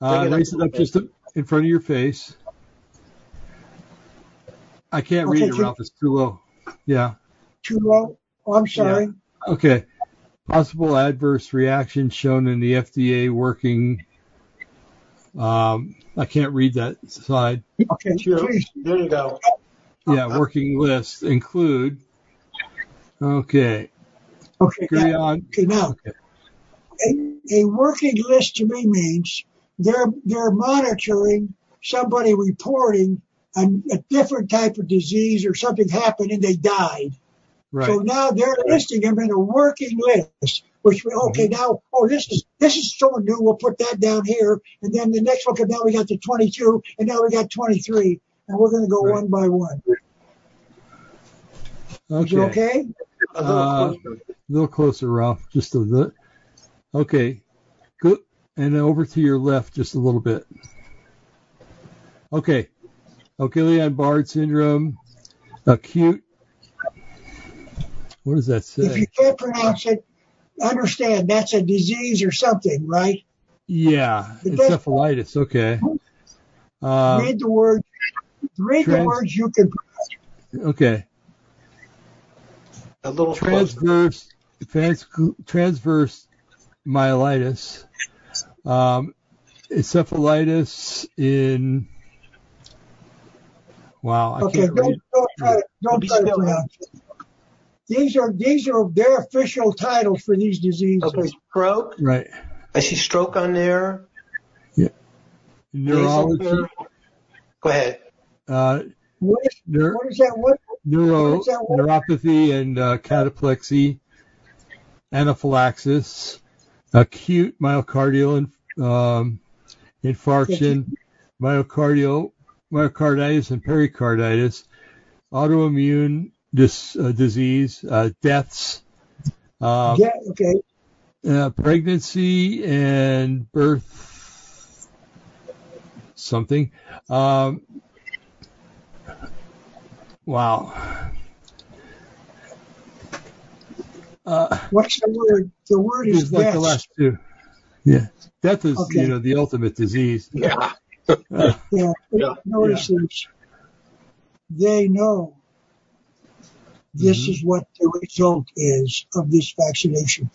Uh, Bring it up raise it up just in front of your face. I can't read it, can- Ralph. It's too low. Yeah. too low. Oh, I'm sorry. Okay. Possible adverse reaction shown in the FDA working. Um, I can't read that slide. Okay, Sure. please. There you go. Yeah, working lists include Okay. Okay, Carry now, on. okay, now Okay. a, a working list to me means they're they're monitoring somebody reporting a, a different type of disease or something happened and they died. Right. So now they're listing them in a working list, which we, okay Mm-hmm. now oh this is this is someone new. We'll put that down here, and then the next one. Okay, now we got the 22, and now we got 23, and we're going to go Right. one by one. Okay. okay? A little Uh, closer. A little closer, Ralph. Just a little. Okay. Good. And over to your left just a little bit. Okay. Okay, Guillain-Barré syndrome, acute. What does that say? If you can't pronounce it, understand that's a disease or something, right? Yeah, It encephalitis. Okay. Um, read the word. Read the words you can. okay. A little transverse trans, transverse myelitis, um, encephalitis in. Wow, I Okay, can't don't don't try to don't Be try to pronounce it. These are these are their official titles for these diseases. Okay, stroke. Right, I see stroke on there. neurology, Go ahead. uh, What is neur, what is that? What neuro, what is that neuropathy and uh, cataplexy, anaphylaxis, acute myocardial in, um, infarction, myocardial myocarditis and pericarditis, autoimmune dis, uh, disease, uh, deaths, uh, yeah, okay. uh, pregnancy and birth, something. Um, wow. Uh, What's the word? The word is it's like death. the last two. Yeah. Death is, Okay. you know, the ultimate disease. Yeah. Uh, Yeah. [laughs] Yeah. Notice this. They know this Mhm. is what the result is of this vaccination.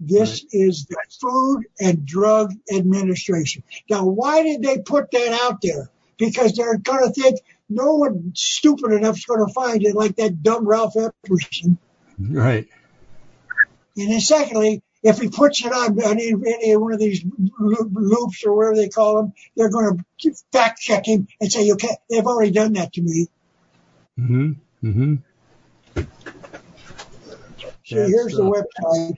This is the Food and Drug Administration. Now, why did they put that out there? Because they're going to think no one stupid enough is going to find it, like that dumb Ralph Epperson. right. And then, secondly, if he puts it on any, any one of these loops or whatever they call them, they're going to fact check him and say, "Okay, they've already done that to me." Mm hmm. Mm hmm So here's the website.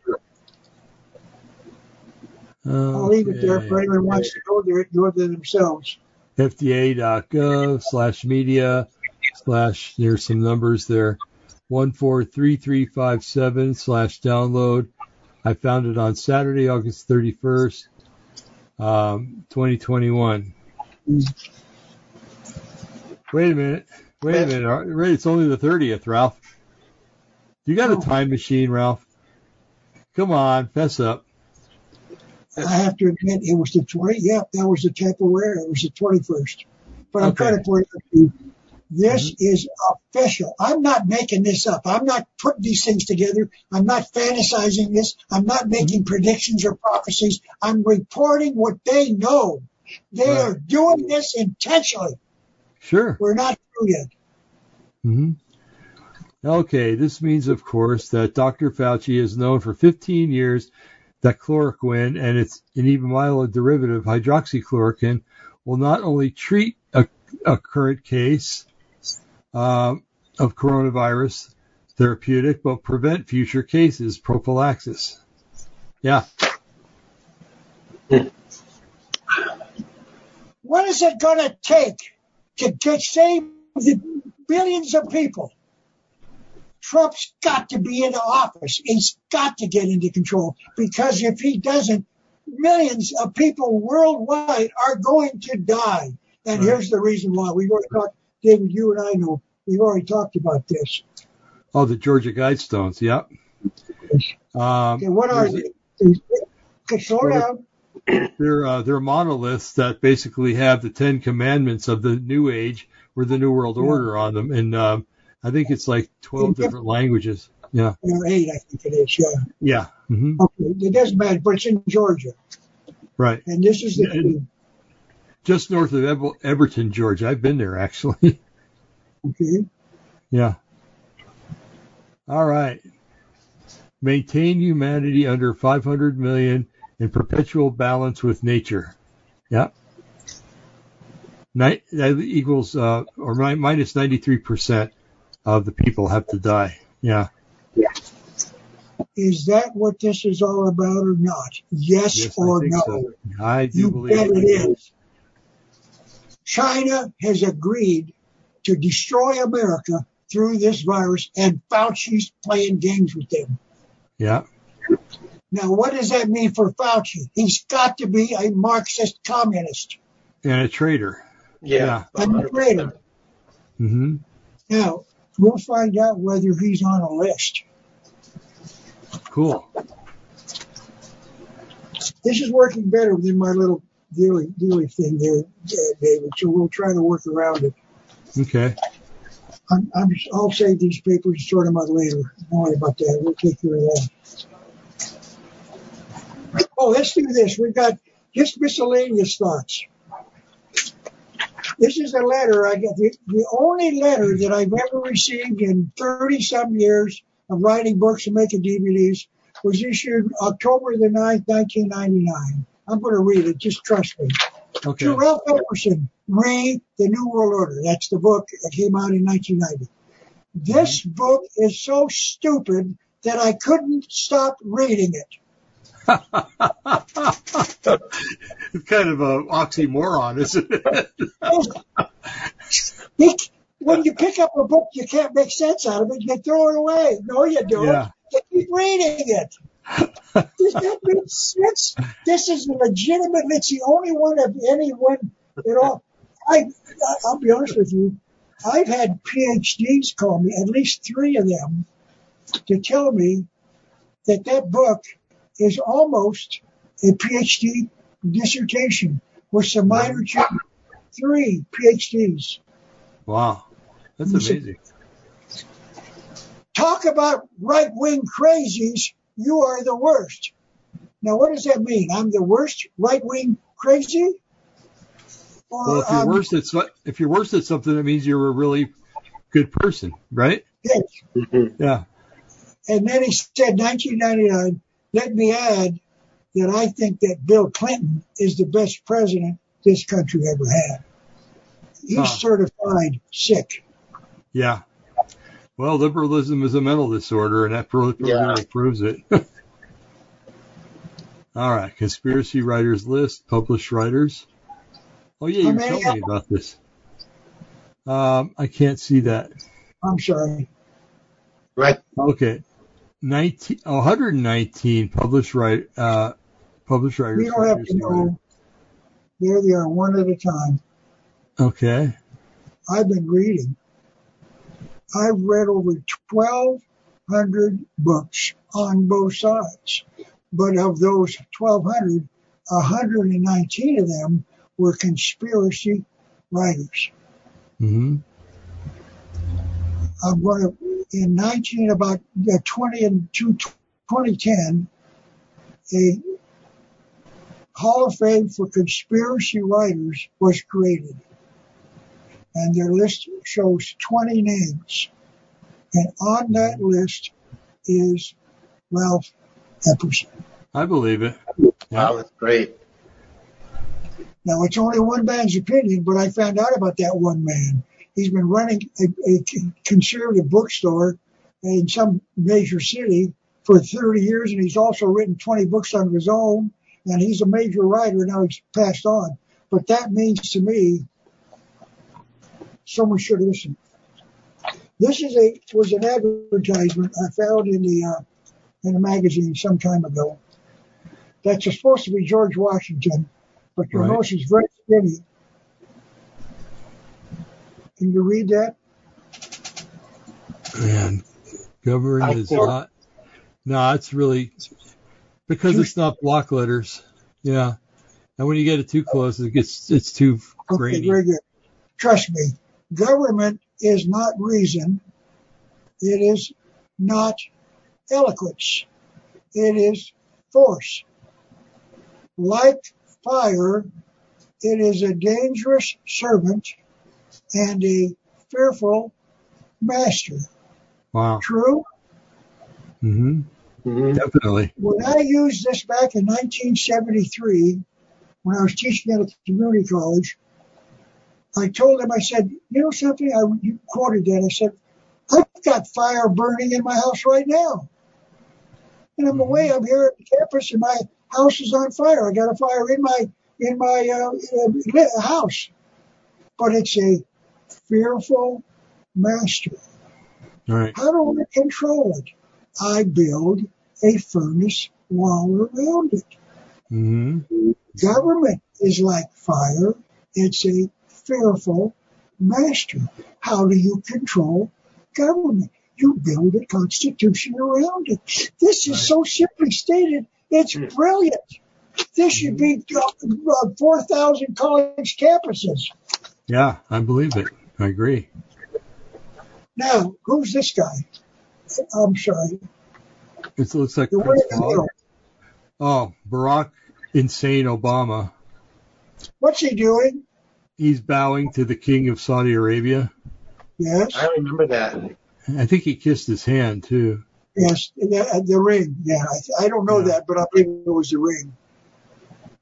I'll leave it there for anyone who wants to go there. Go there themselves. FDA.gov slash media slash, there's some numbers there, 143357 slash download. I found it on Saturday, August 31st, um, 2021. Wait a minute. Wait a minute. It's only the 30th, Ralph. You got a Oh. time machine, Ralph? Come on, fess up. I have to admit, it was the 20. Yeah, that was the Tupperware. It was the 21st. But I'm Okay. trying to point out to you, this is official. I'm not making this up. I'm not putting these things together. I'm not fantasizing this. I'm not making predictions or prophecies. I'm reporting what they know. They Right. are doing this intentionally. Sure. We're not through yet. hmm Okay, this means, of course, that Dr. Fauci has known for 15 years that chloroquine and its an even milder derivative, hydroxychloroquine, will not only treat a, a current case um, of coronavirus therapeutic, but prevent future cases, prophylaxis. Yeah, What is it going to take to get save the billions of people? Trump's got to be in office. He's got to get into control because if he doesn't, millions of people worldwide are going to die. And Right. here's the reason why. We've already talked, David, you and I know, we've already talked about this. oh, the Georgia Guidestones. Yep. Um, Okay, what are they? Slow down. They're, uh, they're monoliths that basically have the Ten Commandments of the New Age or the New World. Order on them, and um, I think it's like twelve Yeah. different languages. Yeah, Or eight, I think it is, yeah. yeah, hmm Okay, it doesn't matter, but it's in Georgia. right. And this is the Just north of Ever- Elberton, Georgia. I've been there actually. okay. yeah. All right. maintain humanity under 500 million in perpetual balance with nature. Yeah. Ni- that equals, uh, or mi- 93% of the people have to die. Yeah. Yeah. Is that what this is all about or not? Yes, Yes, or think no? so. I do You believe bet it is. China has agreed to destroy America through this virus, and Fauci's playing games with them. Yeah. Now, what does that mean for Fauci? He's got to be a Marxist communist. And a traitor. Yeah. I'm afraid of it. hmm Now, we'll find out whether he's on a list. Cool. This is working better than my little daily, daily thing there, David, so we'll try to work around it. Okay. I'm, I'm, I'll save these papers and sort them out later. Don't worry about that. We'll take care of that. Oh, let's do this. We've got just miscellaneous thoughts. This is a letter I got. The, the only letter that I've ever received in 30 some years of writing books and making DVDs was issued October the 9th, 1999. I'm going to read it. Just trust me. Okay. To Ralph Epperson, Read the New World Order. That's the book that came out in 1990. This book is so stupid that I couldn't stop reading it. It's kind of a oxymoron, isn't it? When you pick up a book, you can't make sense out of it. You throw it away. No, you don't. Yeah. You keep reading it. Does that make sense? This is legitimate. It's the only one of anyone at all. I, I- I'll be honest with you. I've had PhDs call me, at least three of them, to tell me that that book is almost a PhD dissertation with some minor changes. Three PhDs. Wow. That's amazing. Talk about right wing crazies. You are the worst. Now, what does that mean? I'm the worst right wing crazy? Or Well, if you're I'm- worse at if you're worse at something, that means you're a really good person, right? yes. Yeah. And then he said, 1999, let me add that I think that Bill Clinton is the best president this country ever had. He's Huh. certified sick. Yeah. Well, liberalism is a mental disorder, and that pro- Yeah. proves it. [laughs] All right, conspiracy writers list, published writers. Oh yeah, you How were many telling me about this. Um, I can't see that. I'm sorry. Right. Okay, 19, 119 published right, uh, published writers. We don't have to know. There they are, one at a time. Okay. I've been reading. I've read over 1,200 books on both sides. But of those 1,200, 119 of them were conspiracy writers. Mm hmm I'm going to, in 19, about uh, 20 and 2010, a Hall of Fame for conspiracy writers was created. And their list shows 20 names. And on that list is Ralph Epperson. I believe it. Wow, that's great. Now, it's only one man's opinion, but I found out about that one man. He's been running a, a conservative bookstore in some major city for 30 years, and he's also written 20 books on his own, and he's a major writer. Now he's passed on. But that means to me, someone should listen. This is a was an advertisement I found in the uh, in a magazine some time ago. That's supposed to be George Washington, but you'll Right. he's very skinny. Can you read that? And government I is not. No, it's really because it's not block letters. Yeah, and when you get it too close, it gets it's too Okay, grainy. very good. Trust me, government is not reason. It is not eloquence. It is force. Like fire, it is a dangerous servant and a fearful master. Wow. True? hmm Mhm. Definitely. When I used this back in 1973, when I was teaching at a community college, I told them, I said, you know something? I you quoted that. I said, I've got fire burning in my house right now. And I'm Mhm. away. I'm here at the campus, and my house is on fire. I got a fire in my in my uh, uh, house, but it's a fearful master. Right. How do I control it? I build a furnace wall around it. Mm-hmm. Government is like fire. It's a fearful master. How do you control government? You build a constitution around it. This is so simply stated. It's Hmm. brilliant. This should be uh, 4,000 college campuses. Yeah, I believe it. I agree. Now, who's this guy? I'm sorry. It looks like The one Prince in the middle. Bob. Oh, Barack Insane Obama. What's he doing? He's bowing to the king of Saudi Arabia. Yes, I remember that. I think he kissed his hand too. yes, the, the ring. Yeah, I, I don't know Yeah. that, but I believe it was the ring.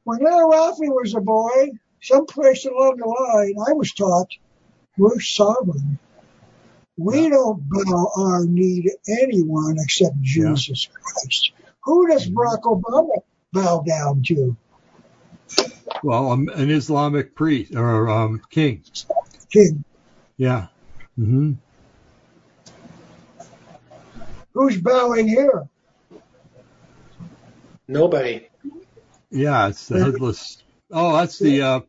When little Ralphie was a boy, someplace along the line, I was taught we're sovereign. We don't bow our knee to anyone except Yeah. Jesus Christ. Who does Barack Obama bow down to? Well, um, an Islamic priest or um, king. King. Yeah. hmm Who's bowing here? Nobody. Yeah, it's the headless. Oh, that's the. Uh,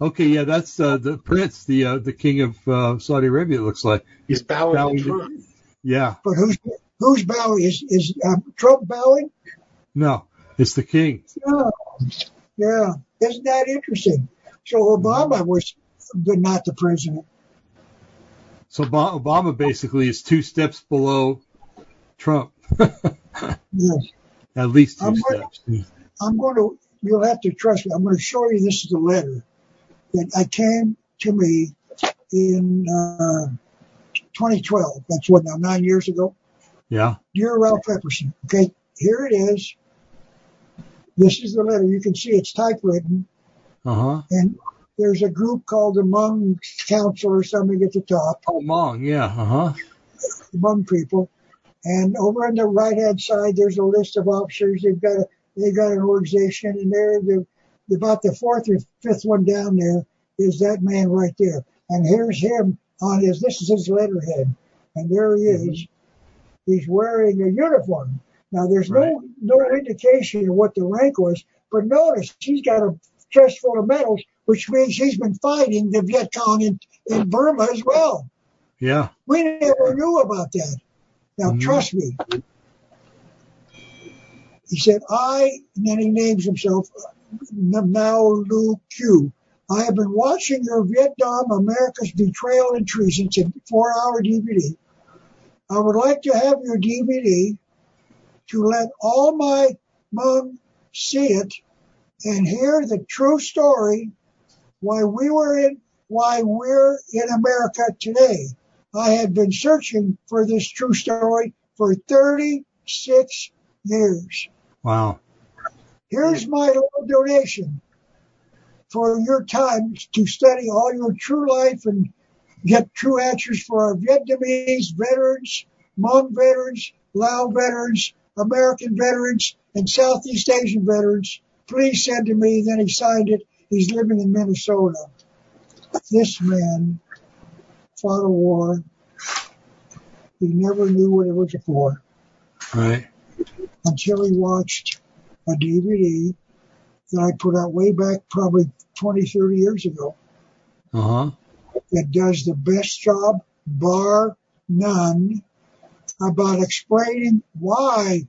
okay, yeah, that's uh, the prince, the uh, the king of uh, Saudi Arabia. It looks like. He's bowing, Bowing to to- Trump. Yeah. But who's who's bowing? Is is um, Trump bowing? No, it's the king. Yeah, yeah. Isn't that interesting? So Obama was the, not the president. So Ba- Obama basically is two steps below Trump. [laughs] Yes. At least 2 I'm- steps. I'm going to. You'll have to trust me. I'm going to show you. This is the letter that I came to me in uh, 2012. That's what now nine years ago. Yeah. Dear Ralph Epperson. Okay, here it is. This is the letter. You can see it's typewritten, Uh huh. and there's a group called the Hmong Council or something at the top. Oh, Mong. Yeah. Uh huh. among people. And over on the right hand side, there's a list of officers. They've got a, they've got an organization, and there, the, about the fourth or fifth one down there is that man right there. And here's him on his. This is his letterhead, and there he is. He's wearing a uniform. Now, there's Right. no no indication of what the rank was, but notice he's got a chest full of medals, which means he's been fighting the Viet Cong in, in Burma as well. Yeah. We never knew about that. Now, Mhm. trust me. He said, I, and then he names himself, Mao Lu Q. I have been watching your Vietnam, America's Betrayal and Treason. It's a four hour DVD. I would like to have your DVD to let all my Hmong see it and hear the true story why we were in, why we're in America today. I have been searching for this true story for 36 years. Wow. Here's my little donation for your time to study all your true life and get true answers for our Vietnamese veterans, Hmong veterans, Lao veterans, American veterans, and Southeast Asian veterans. Please send to me. Then he signed it. He's living in Minnesota. This man fought a war. He never knew what it was for Right. until he watched a DVD that I put out way back, probably 20, 30 years ago, Uh huh. that does the best job, bar none, about explaining why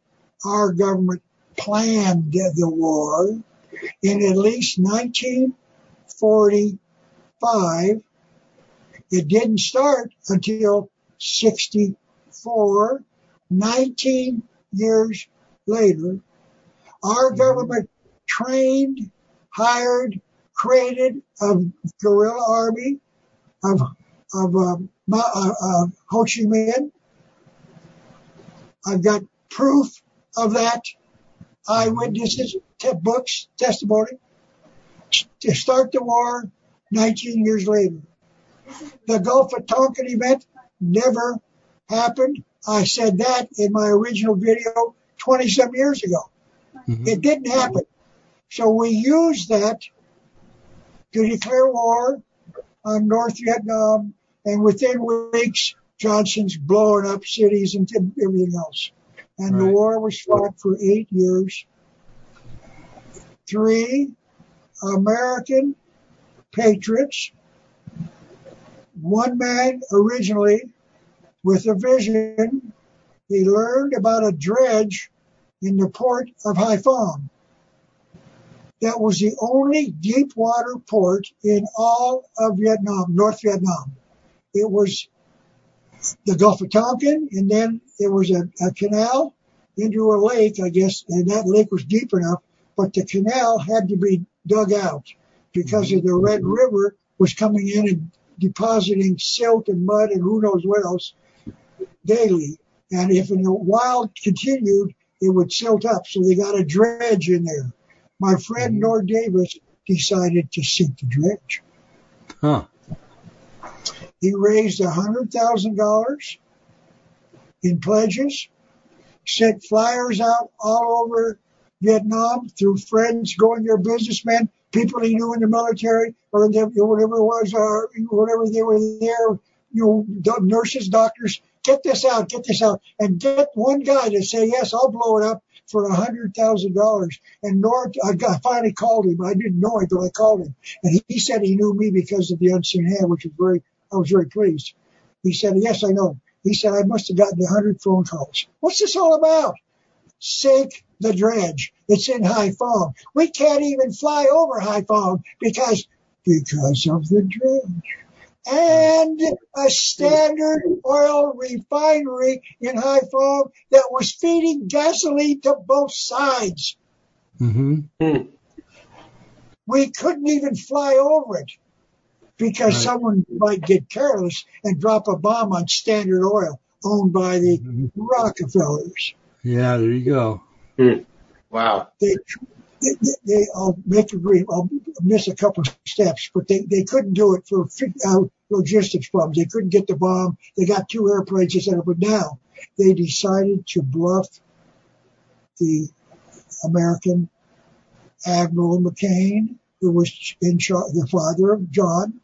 our government planned the war in at least 1945. It didn't start until 64, 19 years later. Our government trained, hired, created a guerrilla army of of uh, uh, uh, Ho Chi Minh. I've got proof of that, eyewitnesses, te- books, testimony, to start the war 19 years later. The Gulf of Tonkin event never happened. I said that in my original video 20 some years ago. Mhm. It didn't happen. So we used that to declare war on North Vietnam, and within weeks, Johnson's blowing up cities and everything else. And the war was fought for eight years. Three American patriots, one man originally with a vision. He learned about a dredge in the port of Haiphong. That was the only deep water port in all of Vietnam, North Vietnam. It was the Gulf of Tonkin, and then there was a, a canal into a lake, I guess, and that lake was deep enough, but the canal had to be dug out because of the Red River was coming in and depositing silt and mud and who knows what else daily. And if the wild continued, it would silt up. So they got a dredge in there. My friend Mhm. Nord Davis decided to sink the dredge. Huh. He raised a hundred thousand dollars in pledges, sent flyers out all over Vietnam through friends, going there, businessmen, people he knew in the military or the, whatever it was, or whatever they were there, you know, nurses, doctors. Get this out, get this out, and get one guy to say yes, I'll blow it up for a hundred thousand dollars. And Nord, I, got, finally called him. I didn't know but I called him, and he, he said he knew me because of the unseen hand, which was very, I was very pleased. He said, yes, I know. He said, I must have gotten a hundred phone calls. What's this all about? Sink the dredge. It's in Haiphong. We can't even fly over Haiphong because, because of the dredge. And a standard oil refinery in Haiphong that was feeding gasoline to both sides. hmm We couldn't even fly over it because Right. someone might get careless and drop a bomb on Standard Oil owned by the Mhm. Rockefellers. Yeah, there you go. Wow. They, they, they I'll make a brief, I'll miss a couple of steps, but they, they couldn't do it for uh, logistics problems. They couldn't get the bomb. They got two airplanes, etc. But now they decided to bluff the American Admiral McCain, who was in charge, the father of John.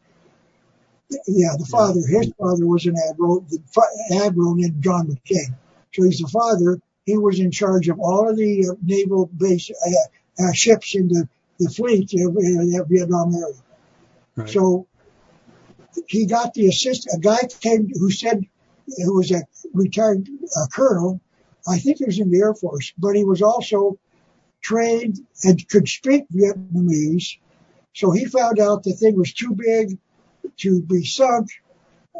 Yeah, the father, his father was an admiral, the fa- admiral named John McCain. So he's the father. He was in charge of all of the uh, naval base uh, uh, ships in the, the fleet in the Vietnam area. Right. So he got the assist. A guy came who said, who was a retired uh, colonel, I think he was in the Air Force, but he was also trained and could speak Vietnamese. So he found out the thing was too big to be sunk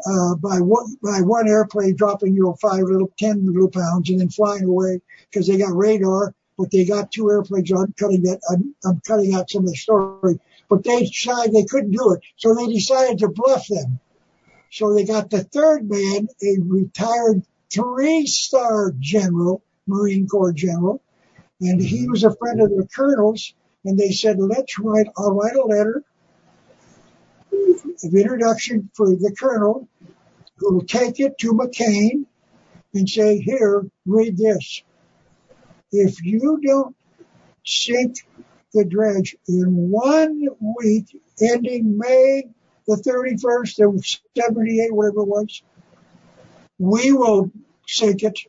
uh, by one by one airplane dropping you know five little ten little pounds and then flying away because they got radar, but they got two airplanes. I'm cutting that. I'm, I'm cutting out some of the story, but they decided they couldn't do it, so they decided to bluff them. So they got the third man, a retired three-star general, Marine Corps general, and he was a friend of the colonels. And they said, let's write. I'll write a letter of introduction for the colonel who will take it to McCain and say, here, read this. If you don't sink the dredge in one week, ending May the 31st of 78, whatever it was, we will sink it.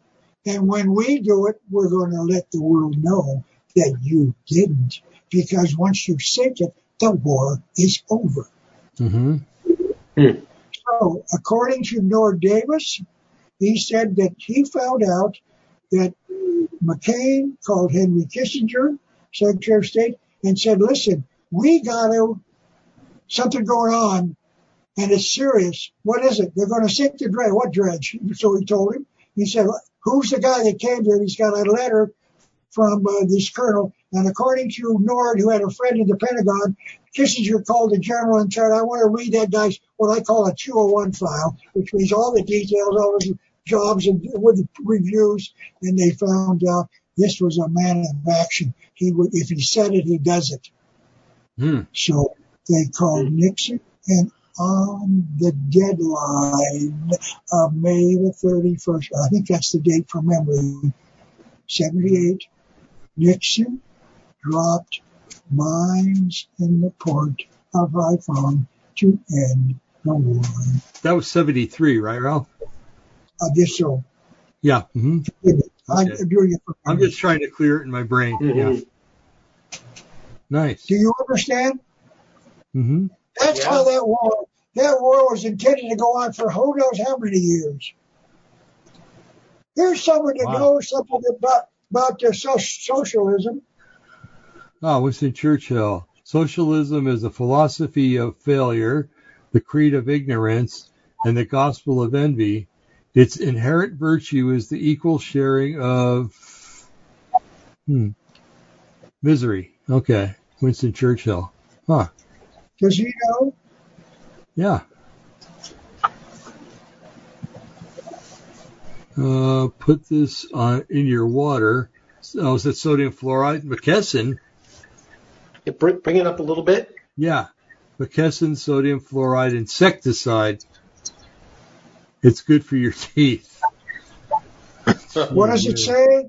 And when we do it, we're going to let the world know that you didn't. Because once you sink it, the war is over. hmm So, according to Nord Davis, he said that he found out that McCain called Henry Kissinger, Secretary of State, and said, listen, we got to, something going on, and it's serious. What is it? They're going to sink the dredge. What dredge? So he told him. He said, who's the guy that came here? He's got a letter from uh, this colonel. And according to Nord, who had a friend in the Pentagon, Kissinger called the general and said, I want to read that guy's what I call a 201 file, which means all the details, all the jobs and with the reviews. And they found out this was a man of action. He would, if he said it, he does it. Hmm. So they called Nixon, and on the deadline of May the 31st, I think that's the date from memory, 78, Nixon dropped mines in the port of Haiphong to end the war. That was 73, right, Ralph? I guess so. Yeah. I'm Okay. doing it I'm just trying to clear it in my brain. Mhm. Yeah. Nice. Do you understand? hmm That's Yeah. how that war that war was intended to go on for who knows how many years. Here's someone that Wow. knows something about about the so- socialism. Oh, Winston Churchill. Socialism is a philosophy of failure, the creed of ignorance, and the gospel of envy. Its inherent virtue is the equal sharing of hmm, misery. Okay. Winston Churchill. Huh. Does he know? Yeah. Uh, put this on in your water. Oh, is it sodium fluoride? McKesson. Yeah, bring, bring it up a little bit. Yeah. McKesson sodium fluoride insecticide. It's good for your teeth. [laughs] What does it say?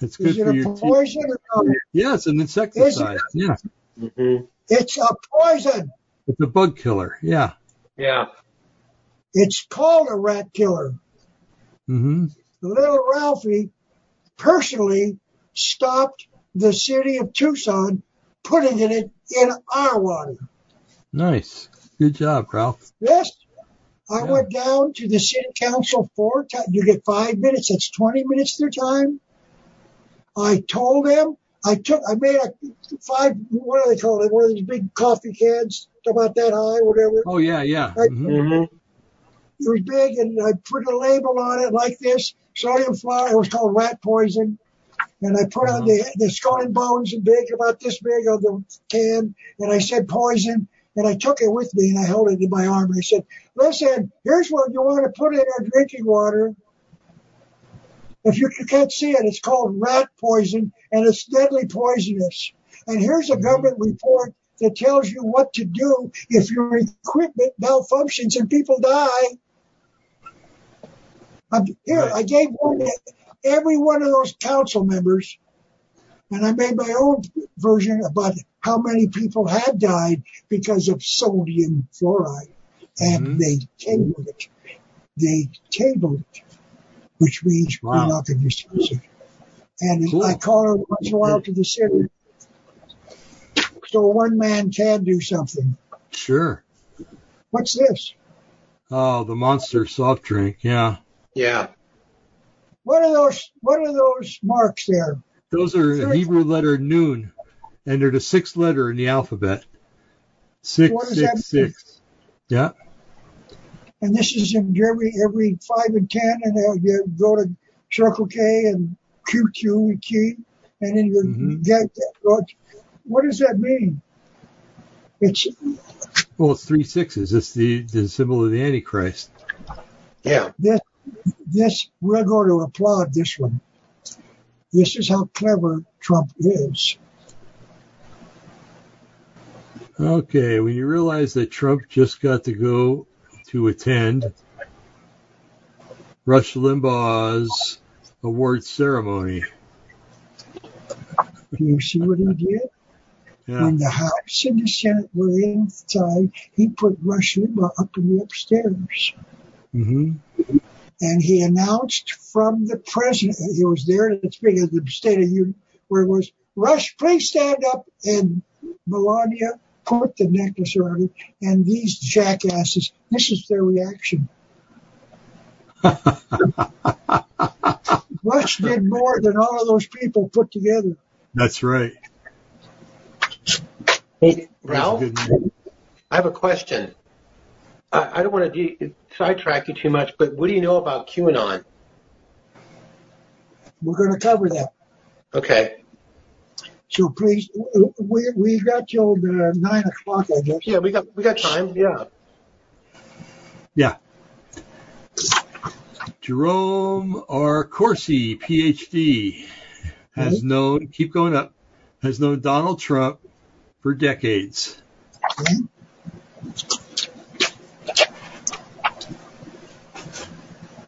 It's good Is it for a your teeth. poison or no? Yeah, it's an insecticide. Yeah. hmm It's a poison. It's a bug killer. Yeah. Yeah. It's called a rat killer. Mm hmm The little Ralphie personally stopped the city of Tucson putting it in our water. Nice. Good job, Ralph. Yes. I Yeah. went down to the city council four times. You get five minutes. That's 20 minutes of their time. I told them, I took, I made a five, what do they call it? One of these big coffee cans about that high, whatever. Oh yeah, yeah. Right. hmm hmm It was big and I put a label on it like this, sodium fluoride. It was called rat poison. And I put on the, the skull and bones and big, about this big on the can. And I said poison. And I took it with me and I held it in my arm. And I said, listen, here's what you want to put in our drinking water. If you can't see it, it's called rat poison and it's deadly poisonous. And here's a mm-hmm. government report that tells you what to do if your equipment malfunctions and people die. I'm, here, I gave one to every one of those council members, and I made my own version about how many people had died because of sodium fluoride, and Mhm. they tabled it. They tabled it, which means Wow. we're not going to discuss it. And Cool. I call her once in a while to the city, so one man can do something. Sure. What's this? Oh, the monster soft drink. Yeah. Yeah. What are those? What are those marks there? Those are. Hebrew letter noon, and they're the sixth letter in the alphabet. Six, What does that six, mean? Yeah. and this is in every every five and ten, and you go to Circle K and QQ and key, and then you Mhm. get what? What does that mean? It's Well, it's three sixes. It's the, the symbol of the Antichrist. Yeah. this. This we're going to applaud this one. This is how clever Trump is. Okay, when you realize that Trump just got to go to attend Rush Limbaugh's award ceremony. Do you see what he did? Yeah. When the House and the Senate were inside, he put Rush Limbaugh up in the upstairs. hmm and he announced from the president, he was there at the speaking of the State of the Union, where it was, Rush, please stand up. And Melania put the necklace around him, and these jackasses, this is their reaction. Rush did more than all of those people put together. That's right. Hey, Ralph. I have a question. I, I don't want to de- sidetrack you too much, but what do you know about QAnon? We're going to cover that. Okay. So please, we, we got till uh, 9 o'clock, I guess. Yeah, we got we got time. Yeah. Yeah. Jerome R. Corsi, PhD, has known, keep going up, has known Donald Trump for decades. Okay.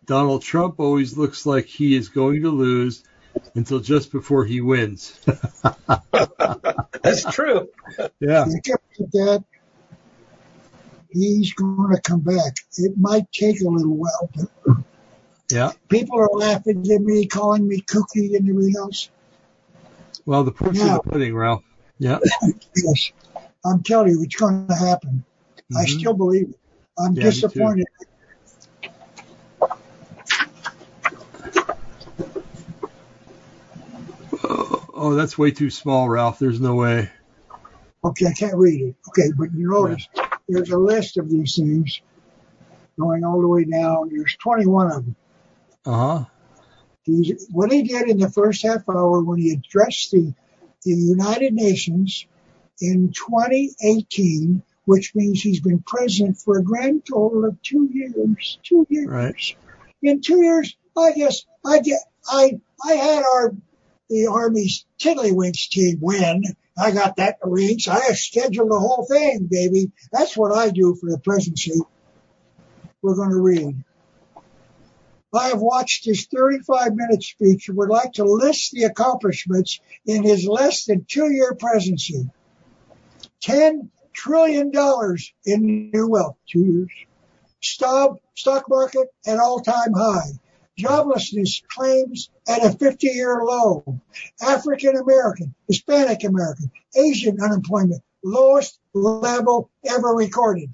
Donald Trump always looks like he is going to lose until just before he wins. That's true. yeah. Think about that. He's going to come back. It might take a little while, but Yeah. people are laughing at me, calling me kooky and everything else. Well, the proof's in the pudding, Ralph. Yeah. [laughs] Yes, I'm telling you, it's going to happen. I Mhm. still believe it. I'm Yeah, me too. disappointed. Oh, that's way too small, Ralph. There's no way. Okay, I can't read it. Okay, but you notice there's a list of these things going all the way down. There's 21 of them. Uh huh. He's, what he did in the first half hour when he addressed the, the United Nations in 2018, which means he's been president for a grand total of two years. Two years. Right. In two years, I guess I get I I had our the Army's Tiddlywinks team win. I got that arranged. I have scheduled the whole thing, baby. That's what I do for the presidency. We're going to read. I have watched his 35 minute speech and would like to list the accomplishments in his less than two year presidency. $10 trillion in new wealth, two years. Stock, stock market at all time high. Joblessness claims at a 50 year low. African American, Hispanic American, Asian unemployment, lowest level ever recorded.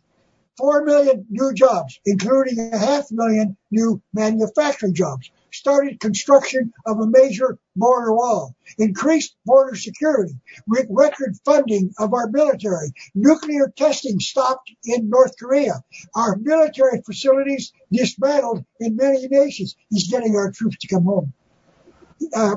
4 million new jobs, including a half million new manufacturing jobs. Started construction of a major border wall. Increased border security. Re- record funding of our military. Nuclear testing stopped in North Korea. Our military facilities dismantled in many nations. He's getting our troops to come home. Uh,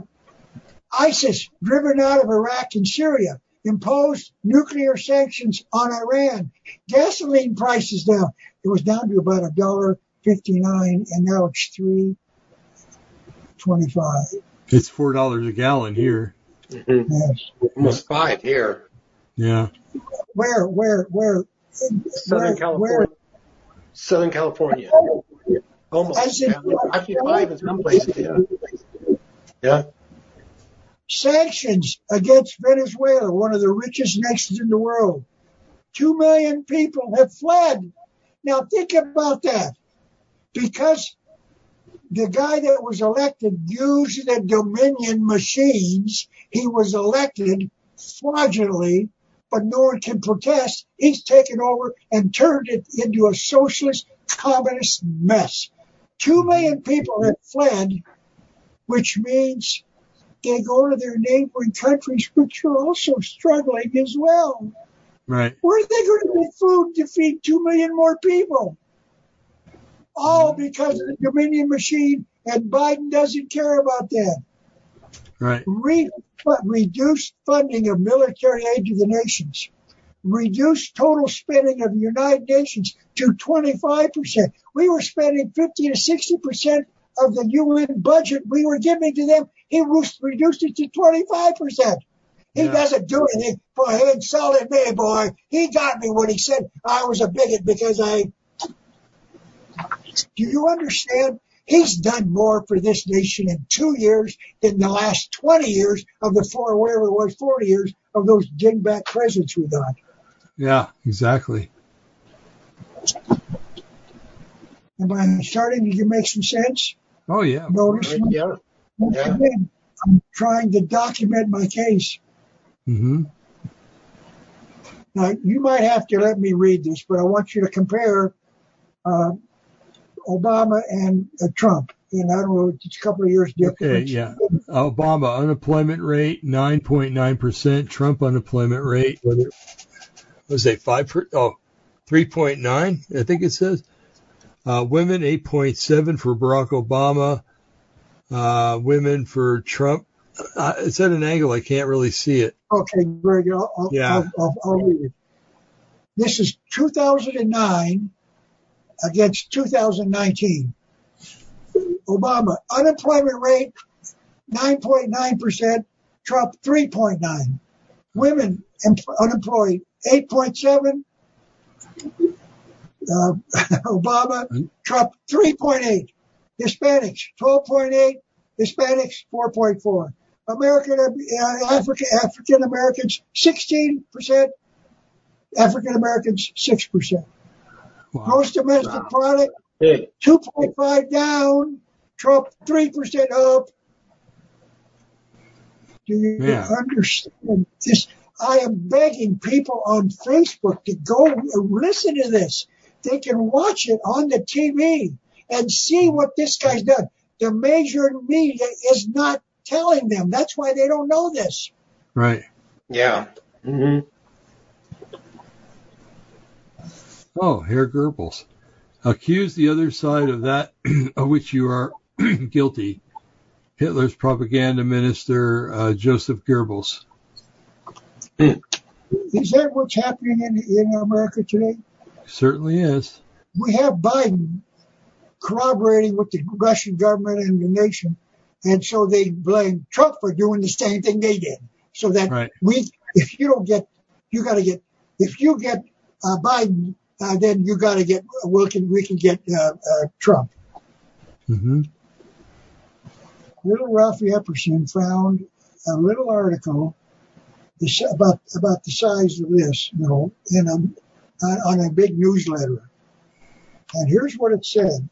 ISIS driven out of Iraq and Syria imposed nuclear sanctions on Iran. Gasoline prices down. It was down to about a dollar fifty nine, and now it's three twenty five. It's four dollars a gallon here. Mhm. Yes. Almost five here. Yeah. Where, where, where? Southern where, California. where? Southern California. Almost. I said- Yeah. Actually, five in some places. Yeah. Yeah. Sanctions against Venezuela, one of the richest nations in the world. Two million people have fled. Now think about that. Because the guy that was elected used the Dominion machines, he was elected fraudulently, but no one can protest. He's taken over and turned it into a socialist communist mess. Two million people have fled, which means they go to their neighboring countries, which are also struggling as well. Right. Where are they going to get food to feed two million more people? All because of the Dominion machine, and Biden doesn't care about that. Right. Re- reduce funding of military aid to the nations. Reduce total spending of the United Nations to 25%. We were spending 50 to 60% of the UN budget we were giving to them. He reduced it to 25%. He Yeah. doesn't do anything for he insulted me, boy. He got me when he said I was a bigot because I. Do you understand? He's done more for this nation in two years than the last 20 years of the four, whatever it was, 40 years of those dingbat presidents we got. Yeah. Exactly. Am I starting to make some sense? Oh yeah. Notice Right, Yeah. Yeah. I'm trying to document my case. Mm-hmm. Now, you might have to let me read this, but I want you to compare uh, Obama and uh, Trump. And I don't know, it's a couple of years difference. Okay. Yeah. Obama unemployment rate nine point nine percent. Trump unemployment rate what was it five per, oh, 3.9, I think it says. Uh, women 8.7 for Barack Obama. Uh, women for Trump. Uh, it's at an angle I can't really see it. Okay, very good. I'll, I'll, Yeah. I'll, I'll, I'll read it. This is 2009 against 2019. Obama. Unemployment rate 9.9%, Trump 3.9. Women em- unemployed 8.7. Uh, [laughs] Obama, Trump 3.8. Hispanics 12.8. Hispanics 4.4. American uh, African African Americans 16 percent. African Americans 6 percent. Wow. Gross domestic Wow. product Big. 2.5 down. Trump 3% up. Do you Yeah. understand this? I am begging people on Facebook to go listen to this. They can watch it on the TV and see what this guy's done. The major media is not telling them. That's why they don't know this. Right. Yeah. hmm Oh, Herr Goebbels. Accuse the other side of that [clears throat] of which you are [clears throat] guilty. Hitler's propaganda minister, uh, Joseph Goebbels. Is that what's happening in, in America today? Certainly is. we have Biden corroborating with the Russian government and the nation, and so they blame Trump for doing the same thing they did. So that Right. we, if you don't get, you got to get, if you get uh, Biden, uh, then you got to get, we can we can get uh, uh, Trump. hmm Little Ralphie Epperson found a little article about about the size of this, you know, in a on, a big newsletter. And here's what it said.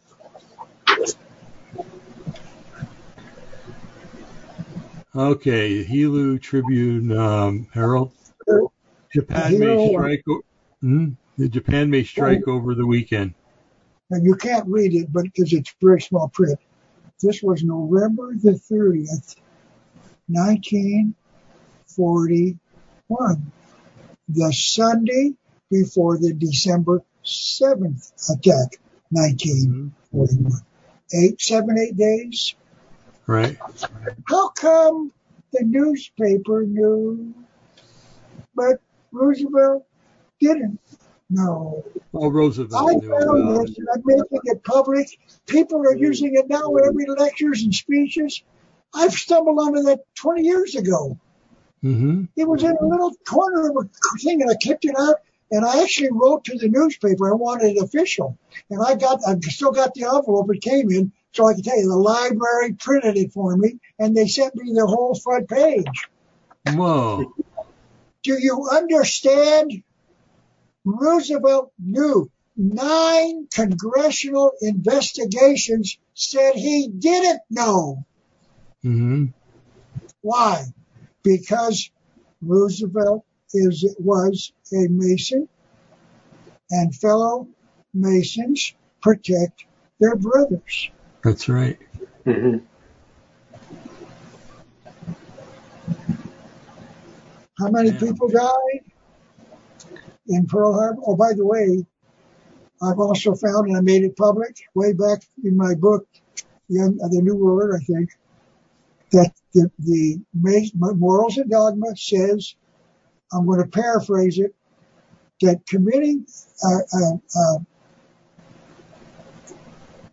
Okay, Hilo Tribune um, Herald. Japan may strike. Hmm? The Japan may strike over the weekend. and you can't read it, but because it's very small print. This was November the 30th, 1941, the Sunday before the December 7th attack, 1941. Eight, seven, eight days. Right. How come the newspaper knew, but Roosevelt didn't know? Well, Roosevelt I found this and I'm making it public. People are using it now in every lectures and speeches. I've stumbled onto that 20 years ago. Mm-hmm. It was in a little corner of a thing and I clipped it out and I actually wrote to the newspaper. I wanted it official. And I got, I still got the envelope it came in. So I can tell you the library printed it for me and they sent me the whole front page. Whoa. Do you understand? Roosevelt knew nine congressional investigations said he didn't know. hmm Why? Because Roosevelt is was a Mason and fellow Masons protect their brothers. That's right. hmm How many Yeah. people died in Pearl Harbor? Oh, by the way, I've also found, and I made it public way back in my book, The, New World, I think, that the, the Morals and Dogma says, I'm going to paraphrase it, that committing, uh, uh, uh,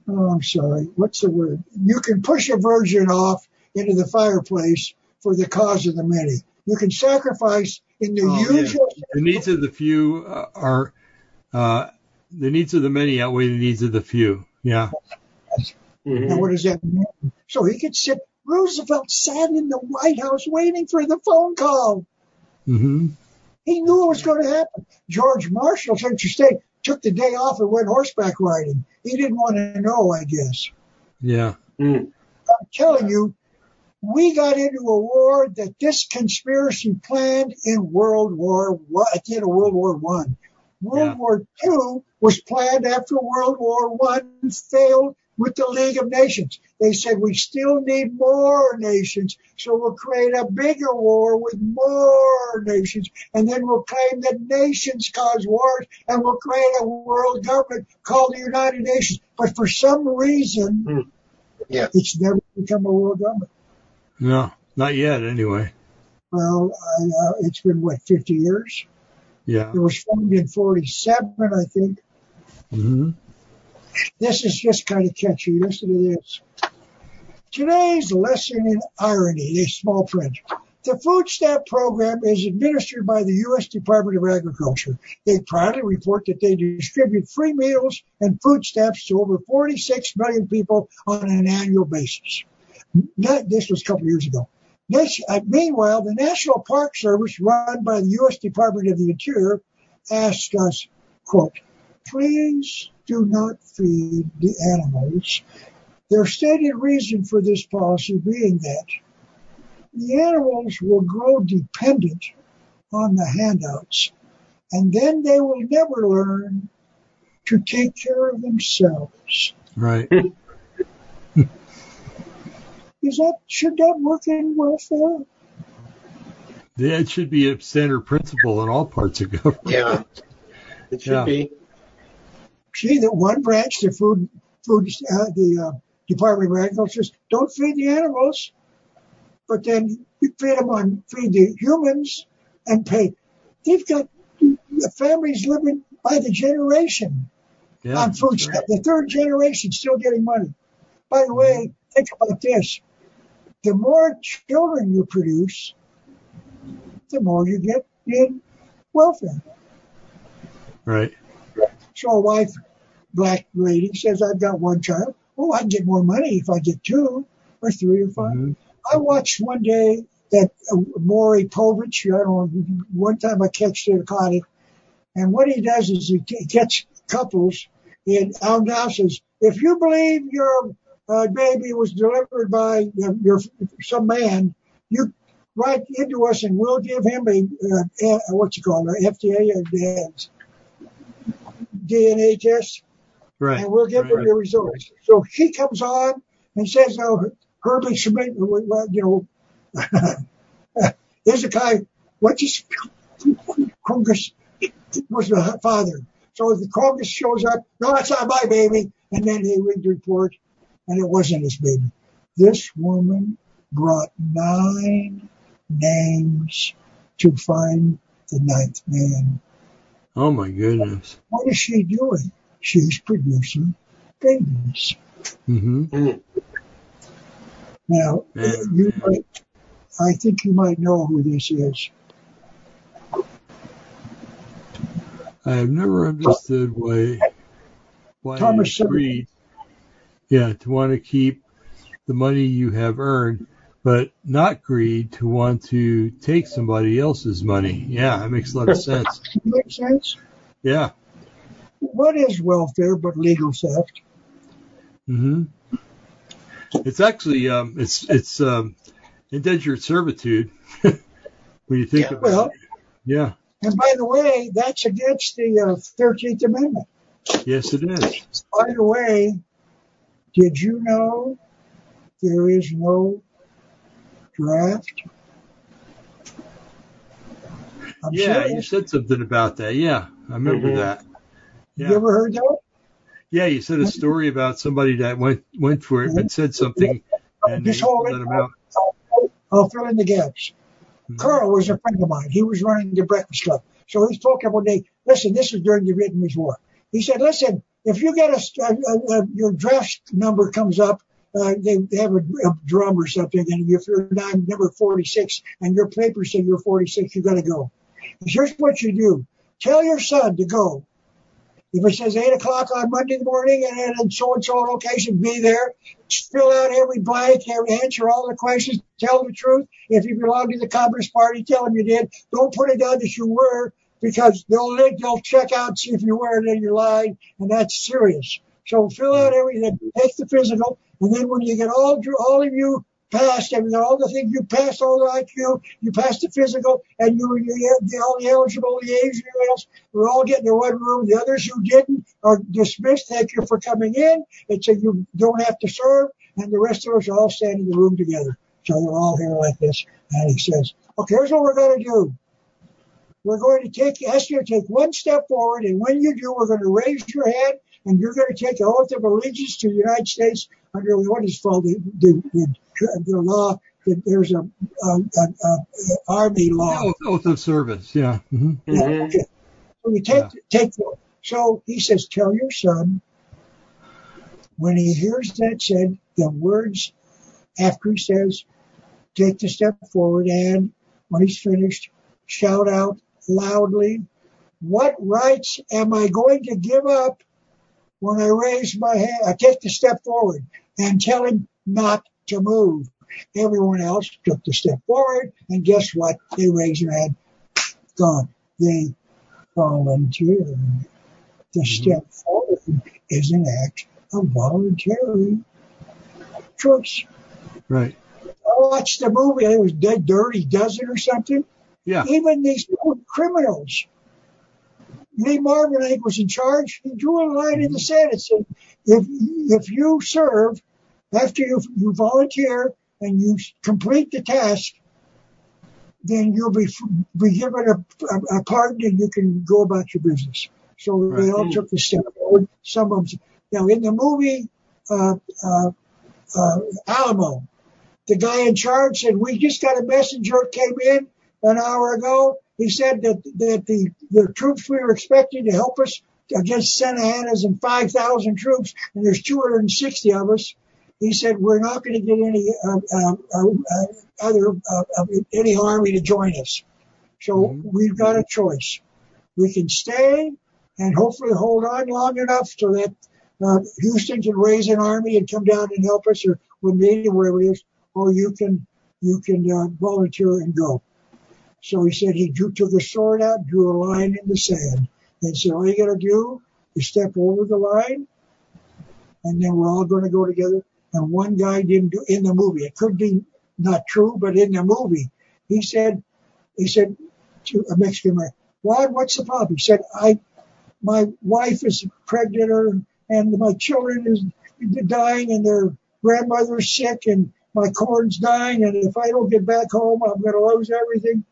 oh, I'm sorry, what's the word? You can push a virgin off into the fireplace for the cause of the many. You can sacrifice in the Oh, yeah. The needs of the few uh, are uh, the needs of the many outweigh the needs of the few. Yeah. hmm Now, what does that mean? So he could sit. Roosevelt sat in the White House waiting for the phone call. hmm He knew it was going to happen. George Marshall, Secretary of State, took the day off and went horseback riding. He didn't want to know, I guess. Yeah. mm I'm telling you, we got into a war that this conspiracy planned in World War at the end of World War One. World Yeah. War Two was planned after World War One failed with the League of Nations. They said we still need more nations, so we'll create a bigger war with more nations, and then we'll claim that nations cause wars, and we'll create a world government called the United Nations. But for some reason, Hmm. Yeah. it's never become a world government. No, not yet. Anyway. Well, I, uh, it's been what 50 years. Yeah. It was formed in 47, I think. Mm-hmm. This is just kind of catchy. Listen to this. Today's lesson in irony, a small print. The food stamp program is administered by the U.S. Department of Agriculture. They proudly report that they distribute free meals and food stamps to over 46 million people on an annual basis. This was a couple of years ago. Uh, meanwhile, the National Park Service, run by the U.S. Department of the Interior, asked us, quote, please do not feed the animals. Their stated reason for this policy being that the animals will grow dependent on the handouts, and then they will never learn to take care of themselves. Right. [laughs] Is that should that work in welfare? That should be a standard principle in all parts of government. Yeah, it should yeah. be. See that one branch, the food, food, uh, the uh, Department of Agriculture says, don't feed the animals but then you feed them on feed the humans and pay. They've got families living by the generation yeah, on food stamps. Right. The third generation still getting money. By the way, think about this: the more children you produce, the more you get in welfare. Right. So a wife, black lady, says, "I've got one child. Oh, I can get more money if I get two or three or 5 mm-hmm. I watched one day that uh, Maury Povich, I don't know, one time I catched it, caught it, and what he does is he gets couples in and announces, if you believe your uh, baby was delivered by uh, your some man, you write into us and we'll give him a, uh, what you call it, FDA or DNA test, right, and we'll give right, him right. the results. So he comes on and says, "Oh, Herbie Schmidt, you know, [laughs] guy, what's his, Congress was the father. So if the Congress shows up, no, that's not my baby. And then they read the report, and it wasn't his baby. This woman brought nine names to find the ninth man. Oh my goodness. What is she doing? She's producing babies. Mm-hmm. Mm. Now, you might, I think you might know who this is. I have never understood why why Thomas greed, yeah, to want to keep the money you have earned, but not greed to want to take somebody else's money. Yeah, that makes a lot of [laughs] sense. Makes sense. Yeah. What is welfare but legal theft? Mm-hmm. It's actually um, it's it's um, indentured servitude [laughs] when you think yeah, about well, it. Yeah. And by the way, that's against the uh, Thirteenth uh, Amendment. Yes, it is. By the way, did you know there is no draft? I'm yeah, serious. you said something about that. Yeah, I remember mm-hmm. that. Yeah. You ever heard that? Yeah, you said a story about somebody that went went for it and said something, and Just they let him out. I'll fill in the gaps. Mm-hmm. Carl was a friend of mine. He was running the Breakfast Club. So he's talking one day. Listen, this is during the Vietnamese War. He said, listen, if you get a, a, a your draft number comes up, uh, they, they have a, a, drum or something, and if you're number 46 and your papers say you're 46, you got to go. Here's what you do: tell your son to go if it says 8 o'clock on Monday morning and in so and so location, be there. Fill out every blank, answer all the questions, tell the truth. If you belong to the Communist Party, tell them you did. Don't put it down that you were because they'll they'll check out see if you were and then you're lying, and that's serious. So fill out mm-hmm. everything, take the physical, and then when you get all all of you passed everything, all the things you passed, all the IQ, you passed the physical, and you, you the, all the eligible, the age, else, we're all getting in one room. The others who didn't are dismissed. Thank you for coming in. It's a, you don't have to serve, and the rest of us are all standing in the room together. So we're all here like this. And he says, okay, here's what we're going to do. We're going to take, ask you to take one step forward, and when you do, we're going to raise your hand, and you're going to take an oath of allegiance to the United States under what is called the, the, the the law that there's a, a, a, a army law. Oath, oath, of service, yeah. Mm-hmm. yeah okay. So you take yeah. take so he says, tell your son when he hears that said, the words after he says, take the step forward and when he's finished, shout out loudly, what rights am I going to give up when I raise my hand? I take the step forward and tell him not to move. Everyone else took the step forward and guess what? They raised their hand. Gone. They volunteered. The mm-hmm. step forward is an act of voluntary choice. Right. I watched the movie. It was Dead Dirty Dozen or something. Yeah. Even these criminals. Lee Marvin, I think, was in charge. He drew a line in the sand and said, if, if you serve, after you, you volunteer and you complete the task, then you'll be, be given a, a, a pardon and you can go about your business. So they all took the step forward. Some of them. Now, in the movie uh, uh, uh, Alamo, the guy in charge said, "We just got a messenger came in an hour ago. He said that that the the troops we were expecting to help us against Santa Anna's and 5,000 troops, and there's 260 of us. He said we're not going to get any uh, uh, uh, other uh, any army to join us. So mm-hmm. we've got a choice. We can stay and hopefully hold on long enough so that uh, Houston can raise an army and come down and help us, or we'll meet wherever it is, or you can you can uh, volunteer and go. So he said he drew, took a sword out, drew a line in the sand, and said, all you got to do is step over the line, and then we're all going to go together. And one guy didn't do in the movie. It could be not true, but in the movie, he said, he said to a Mexican man, Rod, what's the problem? He said, I my wife is pregnant and my children is dying and their grandmother's sick and my corn's dying and if I don't get back home, I'm going to lose everything.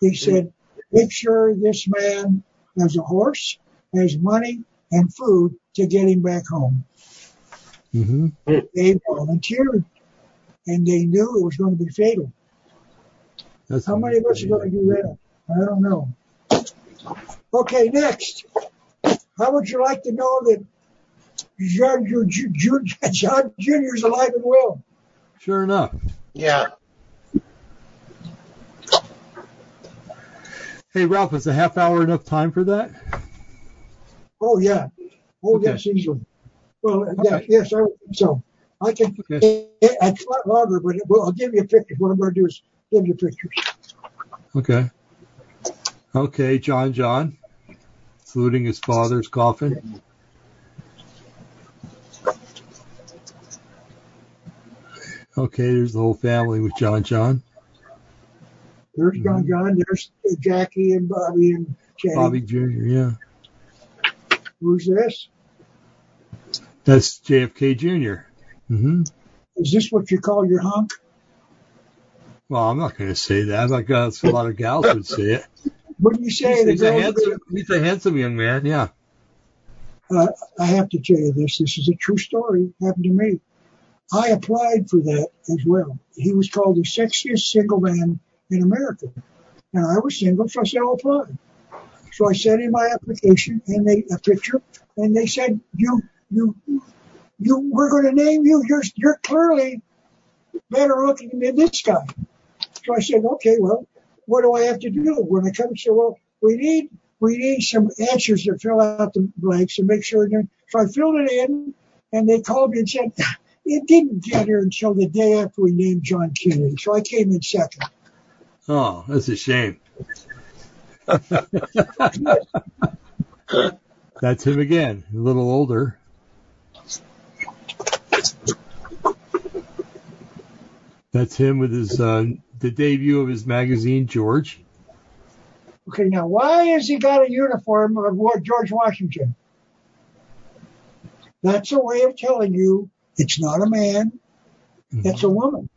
He said, make sure this man has a horse, has money and food to get him back home. Mm-hmm. They volunteered and they knew it was going to be fatal. That's How many of us are going to do that? I don't know. Okay, next. How would you like to know that John, [laughs] John Jr. is alive and well? Sure enough. Yeah. Hey, Ralph, is a half hour enough time for that? Oh, yeah. Oh, Okay. yes, easily. Well, yeah, yes, I would think so. I can, Okay. it's not longer, but well, I'll give you pictures. What I'm going to do is give you pictures. Okay. Okay, John John, saluting his father's coffin. Okay, there's the whole family with John John. There's John Mhm. John. There's Jackie and Bobby and Jay. Bobby Jr., yeah. Who's this? That's JFK Jr. mm-hmm. Is this what you call your hunk? Well, I'm not going to say that. Like uh, a lot of gals would say it. What do you say He's, he's a handsome, he's a handsome young man. Yeah. uh, I have to tell you this. This is a true story. Happened to me. I applied for that as well. He was called the sexiest single man in America, and I was single, so I said I'll apply. So I sent in my application and they a picture, and they said you you you we're going to name you. You're you're clearly better looking than this guy. So I said, okay, well, what do I have to do when I come? So well, we need we need some answers to fill out the blanks and make sure. they're- So I filled it in, and they called me and said it didn't get here until the day after we named John Kennedy. So I came in second. Oh, that's a shame. [laughs] That's him again, a little older. That's him with his uh, the debut of his magazine, George. Okay, now why has he got a uniform of George Washington? That's a way of telling you it's not a man, it's a woman.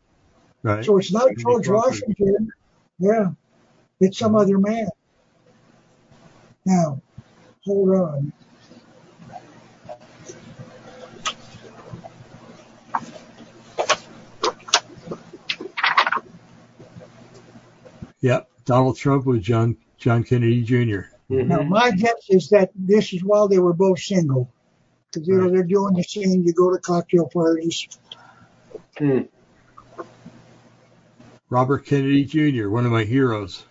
Right. So it's not George. Washington. Yeah, it's some other man. Now, hold on. Yep. Donald Trump with John John Kennedy Jr. Now, Mhm. my guess is that this is while they were both single. Because, you know, Right. they're doing the same. you go to cocktail parties. Hmm. Robert Kennedy Jr., one of my heroes.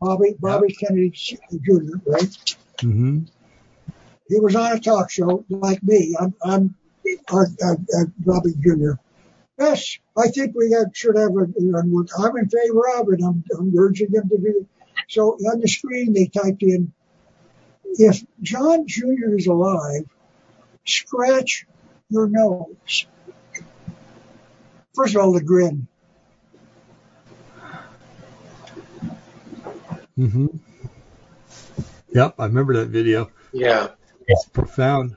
Bobby Bobby Kennedy Jr. Right? Mm-hmm. He was on a talk show like me. I'm I'm uh, uh, uh, Bobby Jr. Yes, I think we have, should have a. You know, I'm in favor of it. I'm, I'm urging them to do it. So on the screen they typed in, if John Jr. is alive, scratch your nose. First of all, the grin. Hmm Yep, I remember that video. Yeah. It's profound.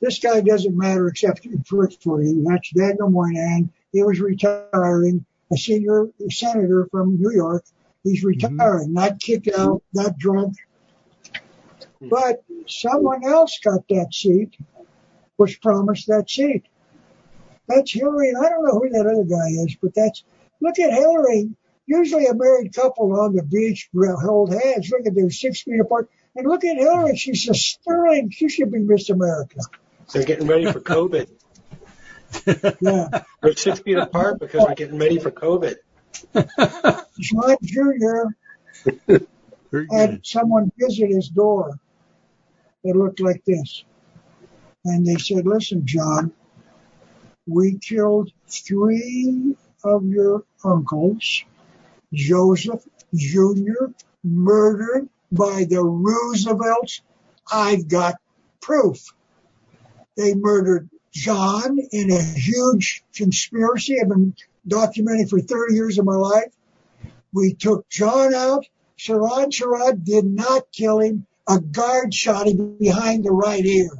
This guy doesn't matter except for, for you. That's Daniel Moynihan. He was retiring, a senior senator from New York. He's retiring, not kicked out, not drunk. But someone else got that seat, was promised that seat. That's Hillary, I don't know who that other guy is, but that's, look at Hillary. Usually a married couple on the beach hold hands. Look at they're six feet apart. And look at Hillary. She's a sterling. She should be Miss America. They're getting ready for COVID. Yeah. [laughs] We're six feet apart because we're getting ready for COVID. John Jr. Had someone visit his door that looked like this. And they said, listen, John, we killed three of your uncles, Joseph Jr., murdered by the Roosevelts. I've got proof. They murdered John in a huge conspiracy. I've been documenting for 30 years of my life. We took John out. Sirhan Sirhan did not kill him. A guard shot him behind the right ear.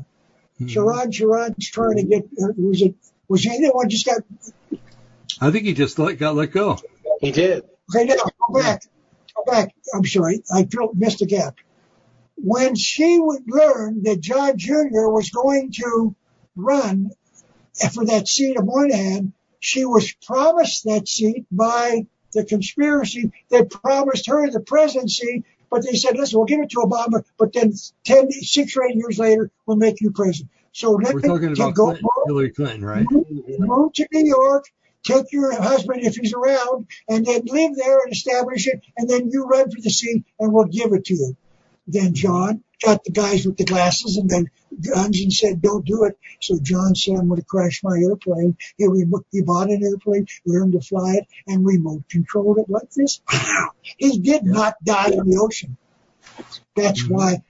Mhm. Sirhan Sirhan's trying to get, uh, was it, was he the one just got, I think he just let, got let go. He did. Okay, now go back, go back. I'm sorry, I missed a gap. When she would learn that John Jr. was going to run for that seat of Moynihan, she was promised that seat by the conspiracy that promised her the presidency, but they said, listen, we'll give it to Obama, but then 10, six or eight years later, we'll make you president. So let We're me talking about go Clinton, Hillary Clinton, right? move to New York, take your husband if he's around, and then live there and establish it, and then you run for the seat, and we'll give it to you. Then John got the guys with the glasses and then guns and said, don't do it. So John said, I'm going to crash my airplane. He, remo- he bought an airplane, learned to fly it, and remote controlled it like this. He did not die in the ocean. That's Mhm. why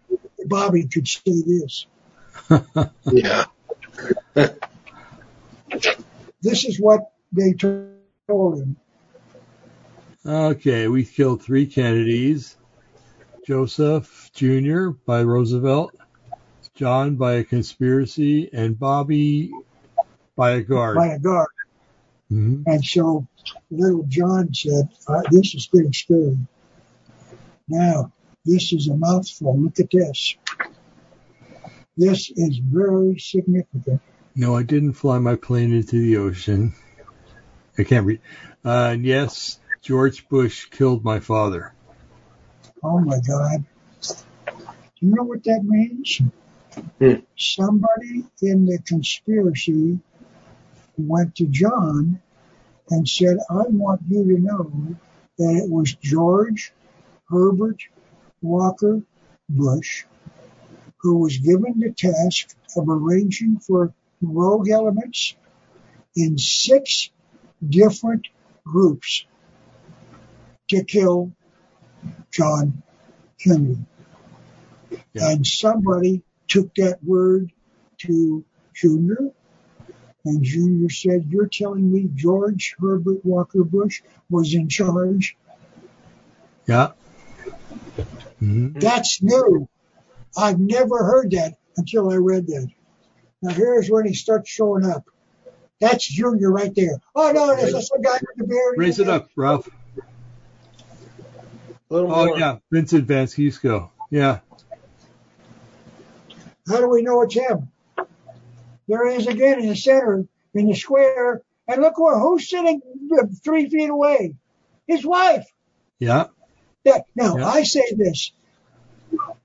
Bobby could say this. [laughs] Yeah. This is what they told him. Okay, we killed three Kennedys. Joseph Jr. by Roosevelt, John by a conspiracy, and Bobby by a guard. by a guard. Mhm. And so little John said, uh, this is getting scary. Now, this is a mouthful. Look at this. This is very significant. No, I didn't fly my plane into the ocean. I can't read. Uh, and yes, George Bush killed my father. Oh my God. Do you know what that means? Hmm. Somebody in the conspiracy went to John and said, I want you to know that it was George Herbert Walker Bush who was given the task of arranging for rogue elements in six different groups to kill John Kennedy. Yeah. And somebody took that word to Junior, and Junior said, You're telling me George Herbert Walker Bush was in charge? Yeah. hmm That's new. I've never heard that until I read that. Now here's when he starts showing up. That's Junior right there. Oh no, there's that's the guy with the beard. Raise it up, Ralph. Oh more. yeah, Vincent Vansquisco. Yeah. How do we know it's him? There he is again in the center, in the square, and look where who's sitting three feet away? His wife. Yeah. That, now Yeah. I say this: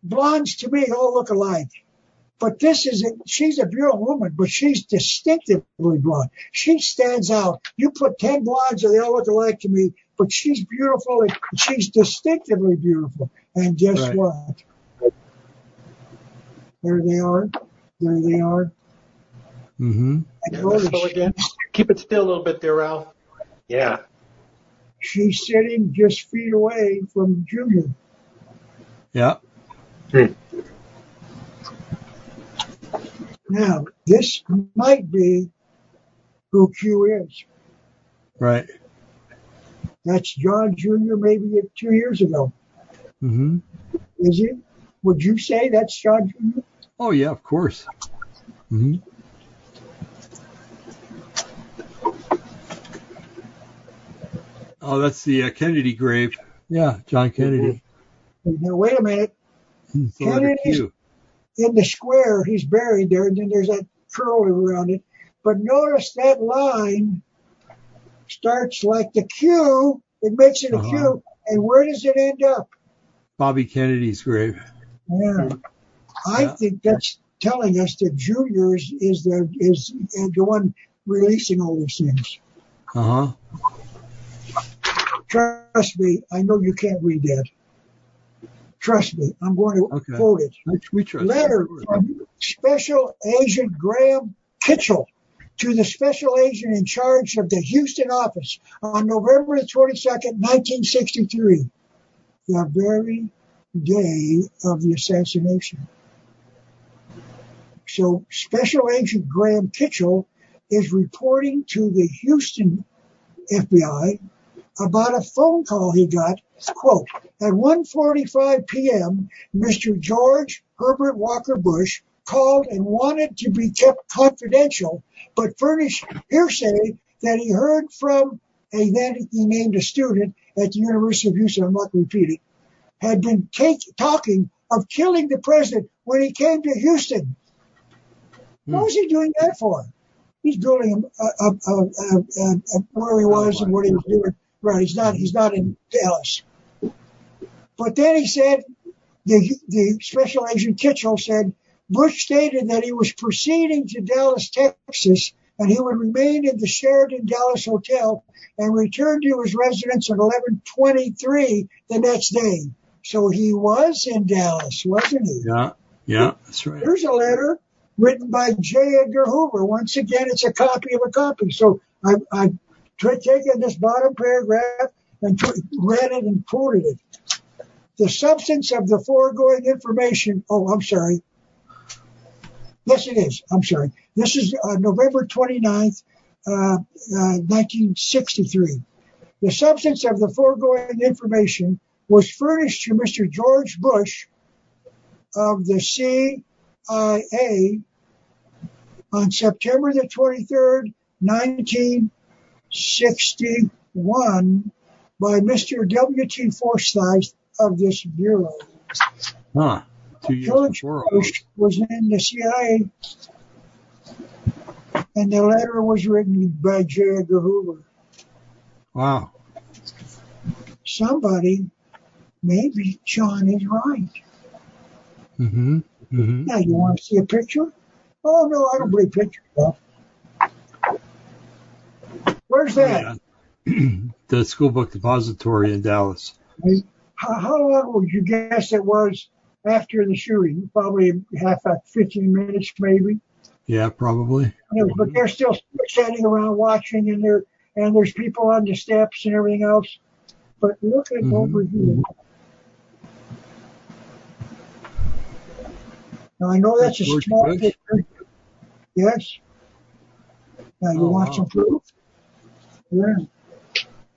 blondes to me all look alike. But this is a, she's a beautiful woman, but she's distinctively blonde. She stands out. You put ten blondes and they all look alike to me, but she's beautiful and she's distinctively beautiful. And guess Right. what? There they are. There they are. Mm-hmm. Yeah, notice let's go again. Keep it still a little bit there, Ralph. Yeah. she's sitting just feet away from Junior. Yeah. Now, this might be who Q is. Right. That's John Jr. maybe two years ago. Mm-hmm. Is it? Would you say that's John Jr.? Oh yeah, of course. Mm-hmm. Oh, that's the uh, Kennedy grave. Yeah, John Kennedy. Now, wait a minute. It's the Kennedy's-. In the square, he's buried there, and then there's that curl around it. But notice that line starts like the Q. It makes it a Uh-huh. Q. And where does it end up? Bobby Kennedy's grave. Yeah. I Yeah. think that's telling us that Junior is, is the is the one releasing all these things. Uh huh. Trust me, I know you can't read that. Trust me, I'm going to Okay. quote it. We trust. Letter from Special Agent Graham Kitchel to the Special Agent in charge of the Houston office on November the 22nd, 1963, the very day of the assassination. So Special Agent Graham Kitchel is reporting to the Houston FBI about a phone call he got. Quote, at 1.45 p.m., Mr. George Herbert Walker Bush called and wanted to be kept confidential, but furnished hearsay that he heard from a then he named a student at the University of Houston, I'm not going to repeat it, had been take, talking of killing the president when he came to Houston. Hmm. What was he doing that for? He's building a, a, a, a, a, a where he was and what he was doing. Right, he's not he's not in Dallas. But then he said the the special agent Kitchel said Bush stated that he was proceeding to Dallas, Texas, and he would remain in the Sheraton Dallas Hotel and return to his residence at 11:23 the next day. So he was in Dallas, wasn't he? Yeah. Yeah. That's right. Here's a letter written by J. Edgar Hoover. Once again, it's a copy of a copy. So I, t- taken this bottom paragraph and read it and quoted it. The substance of the foregoing information. Oh, I'm sorry. Yes, it is. I'm sorry. This is uh, November 29th, uh, uh, 1963. The substance of the foregoing information was furnished to Mr. George Bush of the CIA on September the 23rd, 1961 by Mr. W.T. Forsyth of this bureau. Huh. Two years George before Bush was in the CIA and the letter was written by J. Edgar Hoover. Wow. Somebody, maybe John is right. Mm-hmm. Mm-hmm. Now, you want to see a picture? Oh, no, I don't believe pictures. Well, Where's that? Yeah. [clears throat] the school book depository in Dallas. How, how long would you guess it was after the shooting? Probably half a 15 minutes, maybe. Yeah, probably. But they're still standing around watching, and there and there's people on the steps and everything else. But look at Mhm. over here. Now I know that's a George small Bush? picture. Yes. Now you Oh, want wow. some proof? Yeah.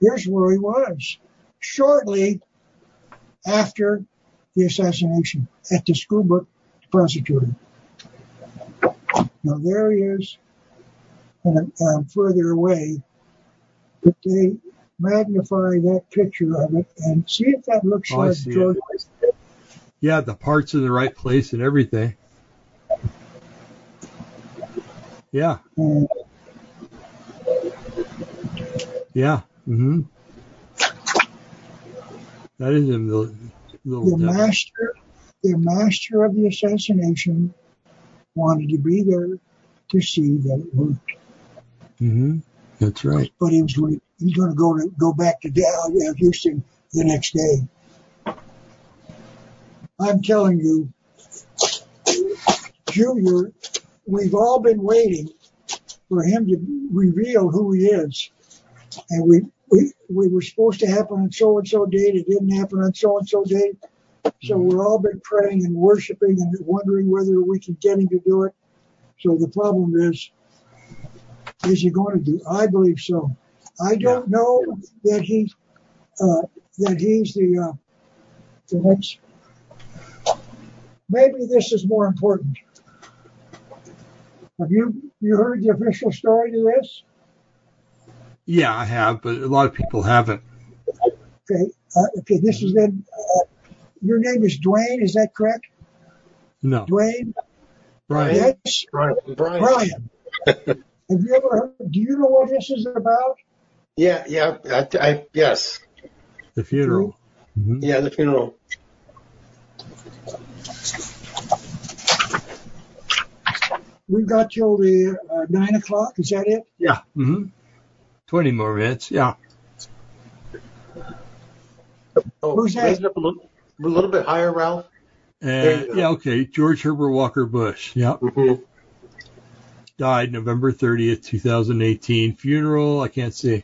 Here's where he was. Shortly after the assassination at the school book depository. Now there he is, and um, further away, but they magnify that picture of it and see if that looks Oh, like it. George. Yeah, the parts in the right place and everything. Yeah. And Yeah. Mm-hmm. That is the little the devil. master, the master of the assassination wanted to be there to see that it worked. Mm-hmm. That's right. But he was going, he's going to go to go back to uh, Houston the next day. I'm telling you, Junior, we've all been waiting for him to reveal who he is, and we we we were supposed to happen on so and so date. It didn't happen on so and so date. So we're all been praying and worshiping and wondering whether we can get him to do it. So the problem is, is he going to do? I believe so. I don't know that he uh, that he's the uh, the next. Maybe this is more important. Have you you heard the official story to this? Yeah, I have, but a lot of people haven't. Okay. Uh, okay. This is then. Uh, your name is Dwayne. Is that correct? No. Dwayne. Brian. Yes. Brian. Brian. Brian. have you ever heard? Do you know what this is about? Yeah. Yeah. I, I yes. The funeral. Mm-hmm. Yeah, the funeral. We've got till the uh, nine o'clock. Is that it? Yeah. Mm-hmm. 20 more minutes. Yeah. Oh, Who's that? Raise it up a little, a little bit higher, Ralph. Uh, yeah, okay. George Herbert Walker Bush. Yeah. Mm-hmm. Died November 30th, 2018. Funeral, I can't see.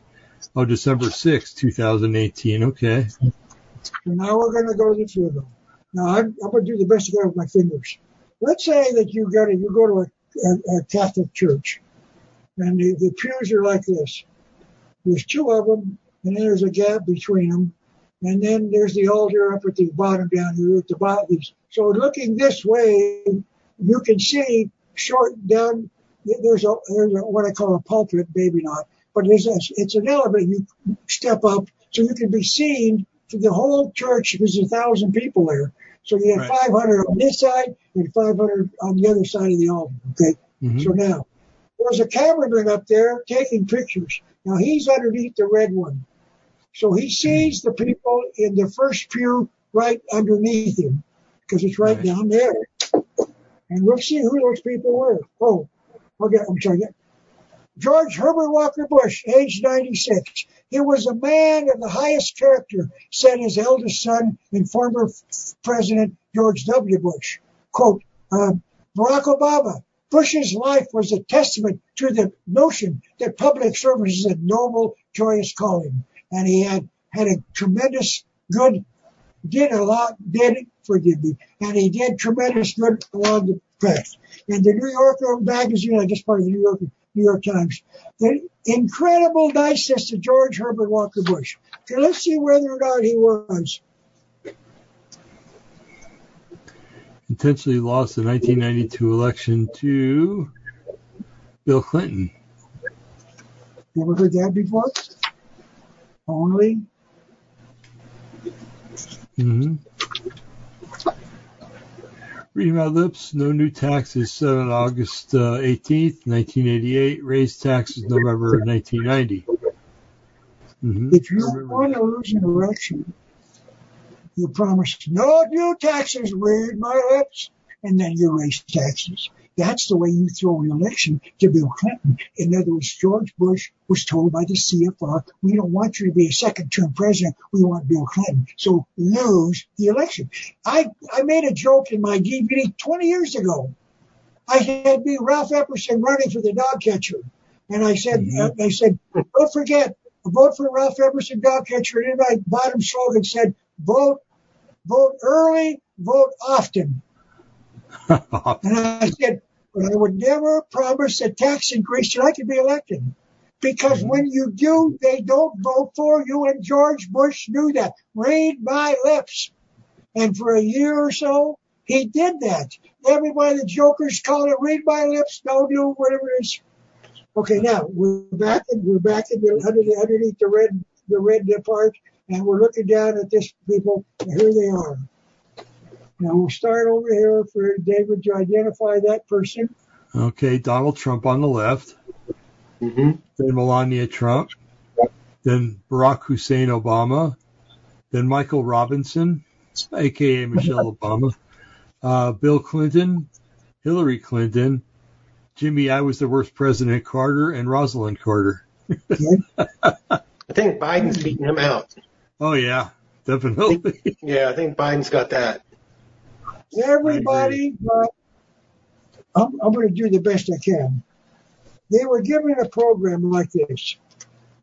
Oh, December 6th, 2018. Okay. Now we're going to go to the funeral. Now, I'm, I'm going to do the best I can with my fingers. Let's say that you go to, you go to a, a, a Catholic church, and the, the pews are like this. There's two of them, and then there's a gap between them, and then there's the altar up at the bottom down here at the bottom. So looking this way, you can see short down. There's a there's a, what I call a pulpit, maybe not, but a, it's an elevator. You step up so you can be seen to the whole church. There's a thousand people there. So you have Right. 500 on this side and 500 on the other side of the altar. Okay. hmm So now there's a cameraman up there taking pictures. Now he's underneath the red one. So he sees the people in the first pew right underneath him because it's right, Right. down there. And we'll see who those people were. Oh, okay. I'm sorry. George Herbert Walker Bush, age 96. He was a man of the highest character, said his eldest son and former f- President George W. Bush. Quote, uh, Barack Obama, Bush's life was a testament to the notion that public service is a noble, joyous calling. And he had had a tremendous good, did a lot, did, forgive me, and he did tremendous good along the path. In the New Yorker magazine, I just part of the New York, New York Times, the incredible niceness of George Herbert Walker Bush. Okay, let's see whether or not he was. Intentionally lost the 1992 election to Bill Clinton. You ever heard that before? Only Mm-hmm. Reading my lips, no new taxes set on August uh, 18th, 1988. Raised taxes November 1990. hmm if you want to lose an election, you promise no new taxes, read my lips, and then you raise taxes. That's the way you throw an election to Bill Clinton. In other words, George Bush was told by the CFR, we don't want you to be a second term president. We want Bill Clinton. So lose the election. I, I made a joke in my DVD 20 years ago. I had me Ralph Epperson running for the dog catcher. And I said, Mhm. I said, don't forget, vote for Ralph Epperson dog catcher. And then my bottom slogan said, vote, vote early, vote often. [laughs] And I said, but I would never promise a tax increase till I could be elected. Because mm-hmm. when you do, they don't vote for you, and George Bush knew that. Read my lips. And for a year or so, he did that. Everybody, the jokers call it read my lips, don't do whatever it is. Okay, now we're back in, we're back in under the, underneath the red, the red part, and we're looking down at this people, and here they are. Now we'll start over here for David to identify that person. Okay, Donald Trump on the left, Mm-hmm. then Melania Trump, then Barack Hussein Obama, then Michael Robinson, aka Michelle Obama, uh, Bill Clinton, Hillary Clinton, Jimmy, I was the worst president, Carter, and Rosalynn Carter. [laughs] I think Biden's beating him out. Oh yeah, definitely. Yeah, I think Biden's got that. Everybody, but I'm, I'm going to do the best I can. They were given a program like this.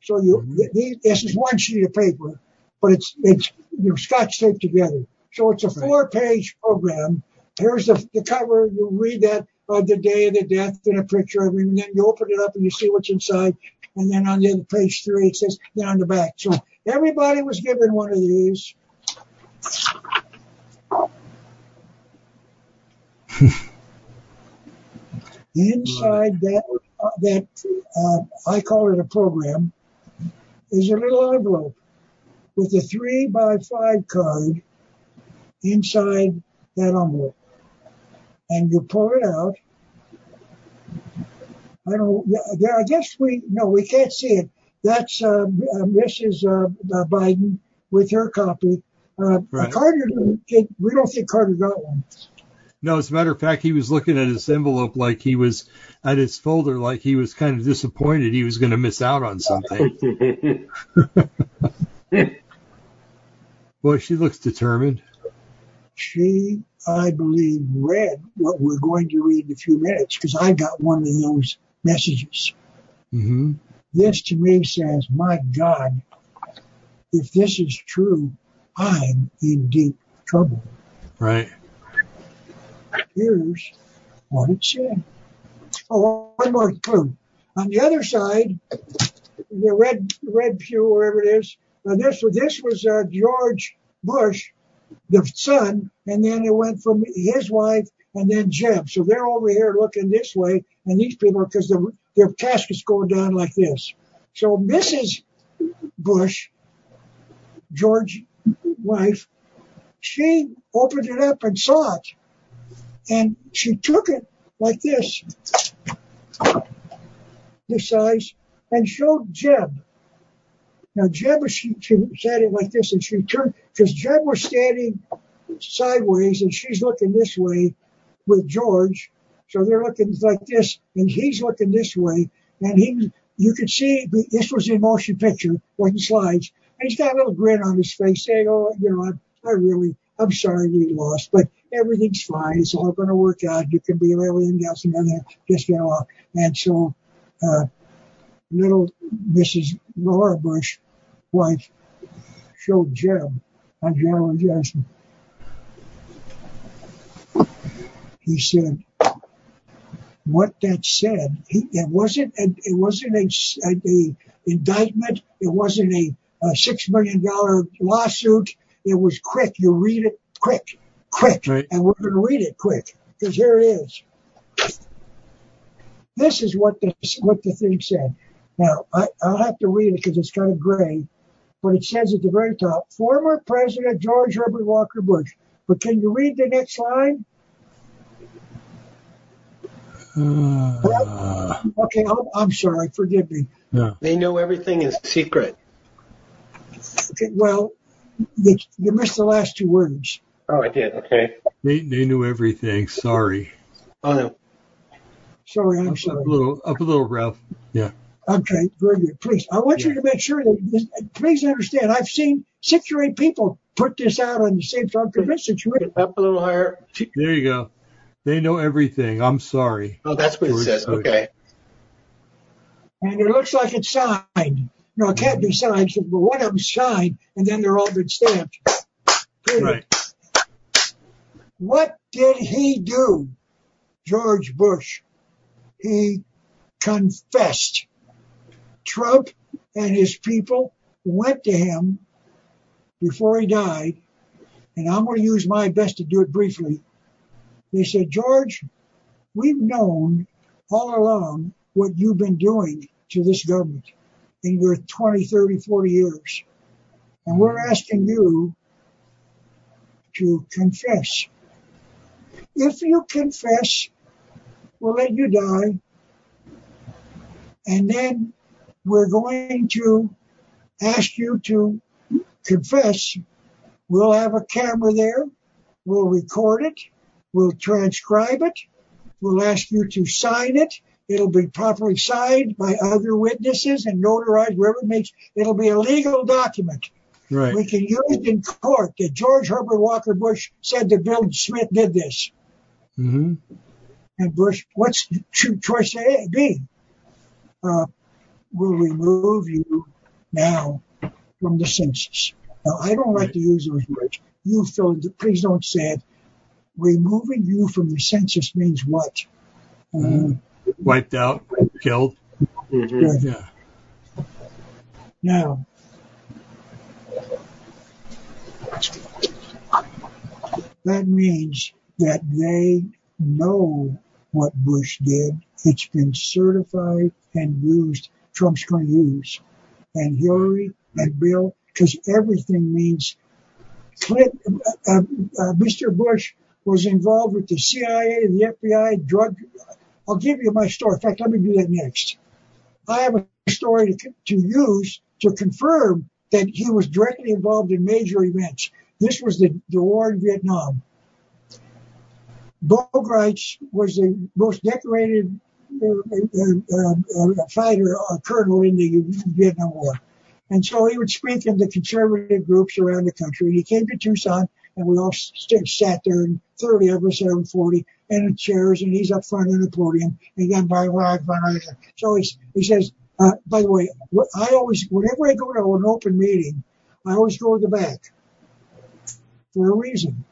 So you, Mhm. this is one sheet of paper, but it's, it's, you know, scotch taped together. So it's a Right. four page program. Here's the, the cover. You read that, uh, the day of the death and a picture of him. And then you open it up and you see what's inside. And then on the other page three, it says, then on the back. So everybody was given one of these. Inside that, uh, that uh, I call it a program, is a little envelope with a three by five card inside that envelope, and you pull it out. I don't. yeah, I guess we no, we can't see it. That's uh, uh, Mrs. Uh, uh, Biden with her copy. Uh, Right. Carter, didn't we don't think Carter got one. No, as a matter of fact, he was looking at his envelope like he was at his folder, like he was kind of disappointed he was going to miss out on something. [laughs] Boy, she looks determined. she, I believe, read what we're going to read in a few minutes because I got one of those messages. hmm This to me says, my God, if this is true, I'm in deep trouble. Right. Here's what it said. Oh, one more clue. On the other side, the red, red pew, wherever it is, uh, this, was- this was uh, George Bush, the son, and then it went from his wife and then Jeb. So they're over here looking this way, and these people, because the, their casket's going down like this. So Mrs. Bush, George's wife, she opened it up and saw it. And she took it like this, this size, and showed Jeb. Now Jeb, she, she said it like this, and she turned, because Jeb was standing sideways, and she's looking this way with George. So they're looking like this, and he's looking this way, and he, you could see this was in motion picture, wasn't slides, and he's got a little grin on his face, saying, "Oh, you know, I, I really, I'm sorry we lost, but everything's fine. It's all going to work out. You can be everything else and then just get off." And so, uh, little Mrs. Laura Bush, wife, showed Jeb on General Jackson. He said, what that said, he, it wasn't a, it wasn't a, a, a indictment. It wasn't a, a six million dollar lawsuit. It was quick. You read it quick, quick, Right. and we're going to read it quick because here it is. This is what the what the thing said. Now I, I'll have to read it because it's kind of gray, but it says at the very top, former President George Herbert Walker Bush. But can you read the next line? Uh, Okay, I'm, I'm sorry. Forgive me. no. They know everything is secret. Okay, well, you, you missed the last two words. Oh, I did. Okay. They, they knew everything. Sorry. Oh no. Sorry, I'm Up, up a little, up a little, Ralph. Yeah. Okay, very good. Please, I want you to make sure that, this- please understand, I've seen six or eight people put this out on the same time. I'm convinced that you up a little higher. There you go. They know everything. I'm sorry. Oh, that's what it says. Bush. Okay. and it looks like it's signed. No, it can't be signed, but one of them's signed, and then they're all been stamped. Period. Right. What did he do, George Bush? He confessed. Trump and his people went to him before he died, and I'm going to use my best to do it briefly. They said, George, we've known all along what you've been doing to this government in your 20, 30, 40 years. And we're asking you to confess. If you confess, we'll let you die. And then we're going to ask you to confess. We'll have a camera there. We'll record it. We'll transcribe it. We'll ask you to sign it. It'll be properly signed by other witnesses and notarized wherever it makes. It'll be a legal document. Right. We can use it in court that George Herbert Walker Bush said that Bill Smith did this. Mm-hmm. And Bush, what's cho- choice A, B? Uh, we'll remove you now from the census. Now, I don't like to use those words. You, Phil, please don't say it. Removing you from the census means what? Uh, Wiped out, killed. Mhm. Yeah. Now, that means that they know what Bush did. It's been certified and used. Trump's going to use. And Hillary and Bill, because everything means Clinton, uh, uh, Mr. Bush was involved with the CIA, the FBI, drug. I'll give you my story. In fact, let me do that next. I have a story to, to use to confirm that he was directly involved in major events. This was the, the war in Vietnam. Bo Gritz was the most decorated uh, uh, uh, fighter, uh, colonel in the Vietnam War. And so he would speak in the conservative groups around the country. He came to Tucson, and we all st- sat there, and 30 of us, there, 40, and in chairs, and he's up front in the podium. And again, by so he, he says, uh, by the way, I always, whenever I go to an open meeting, I always go to the back for a reason.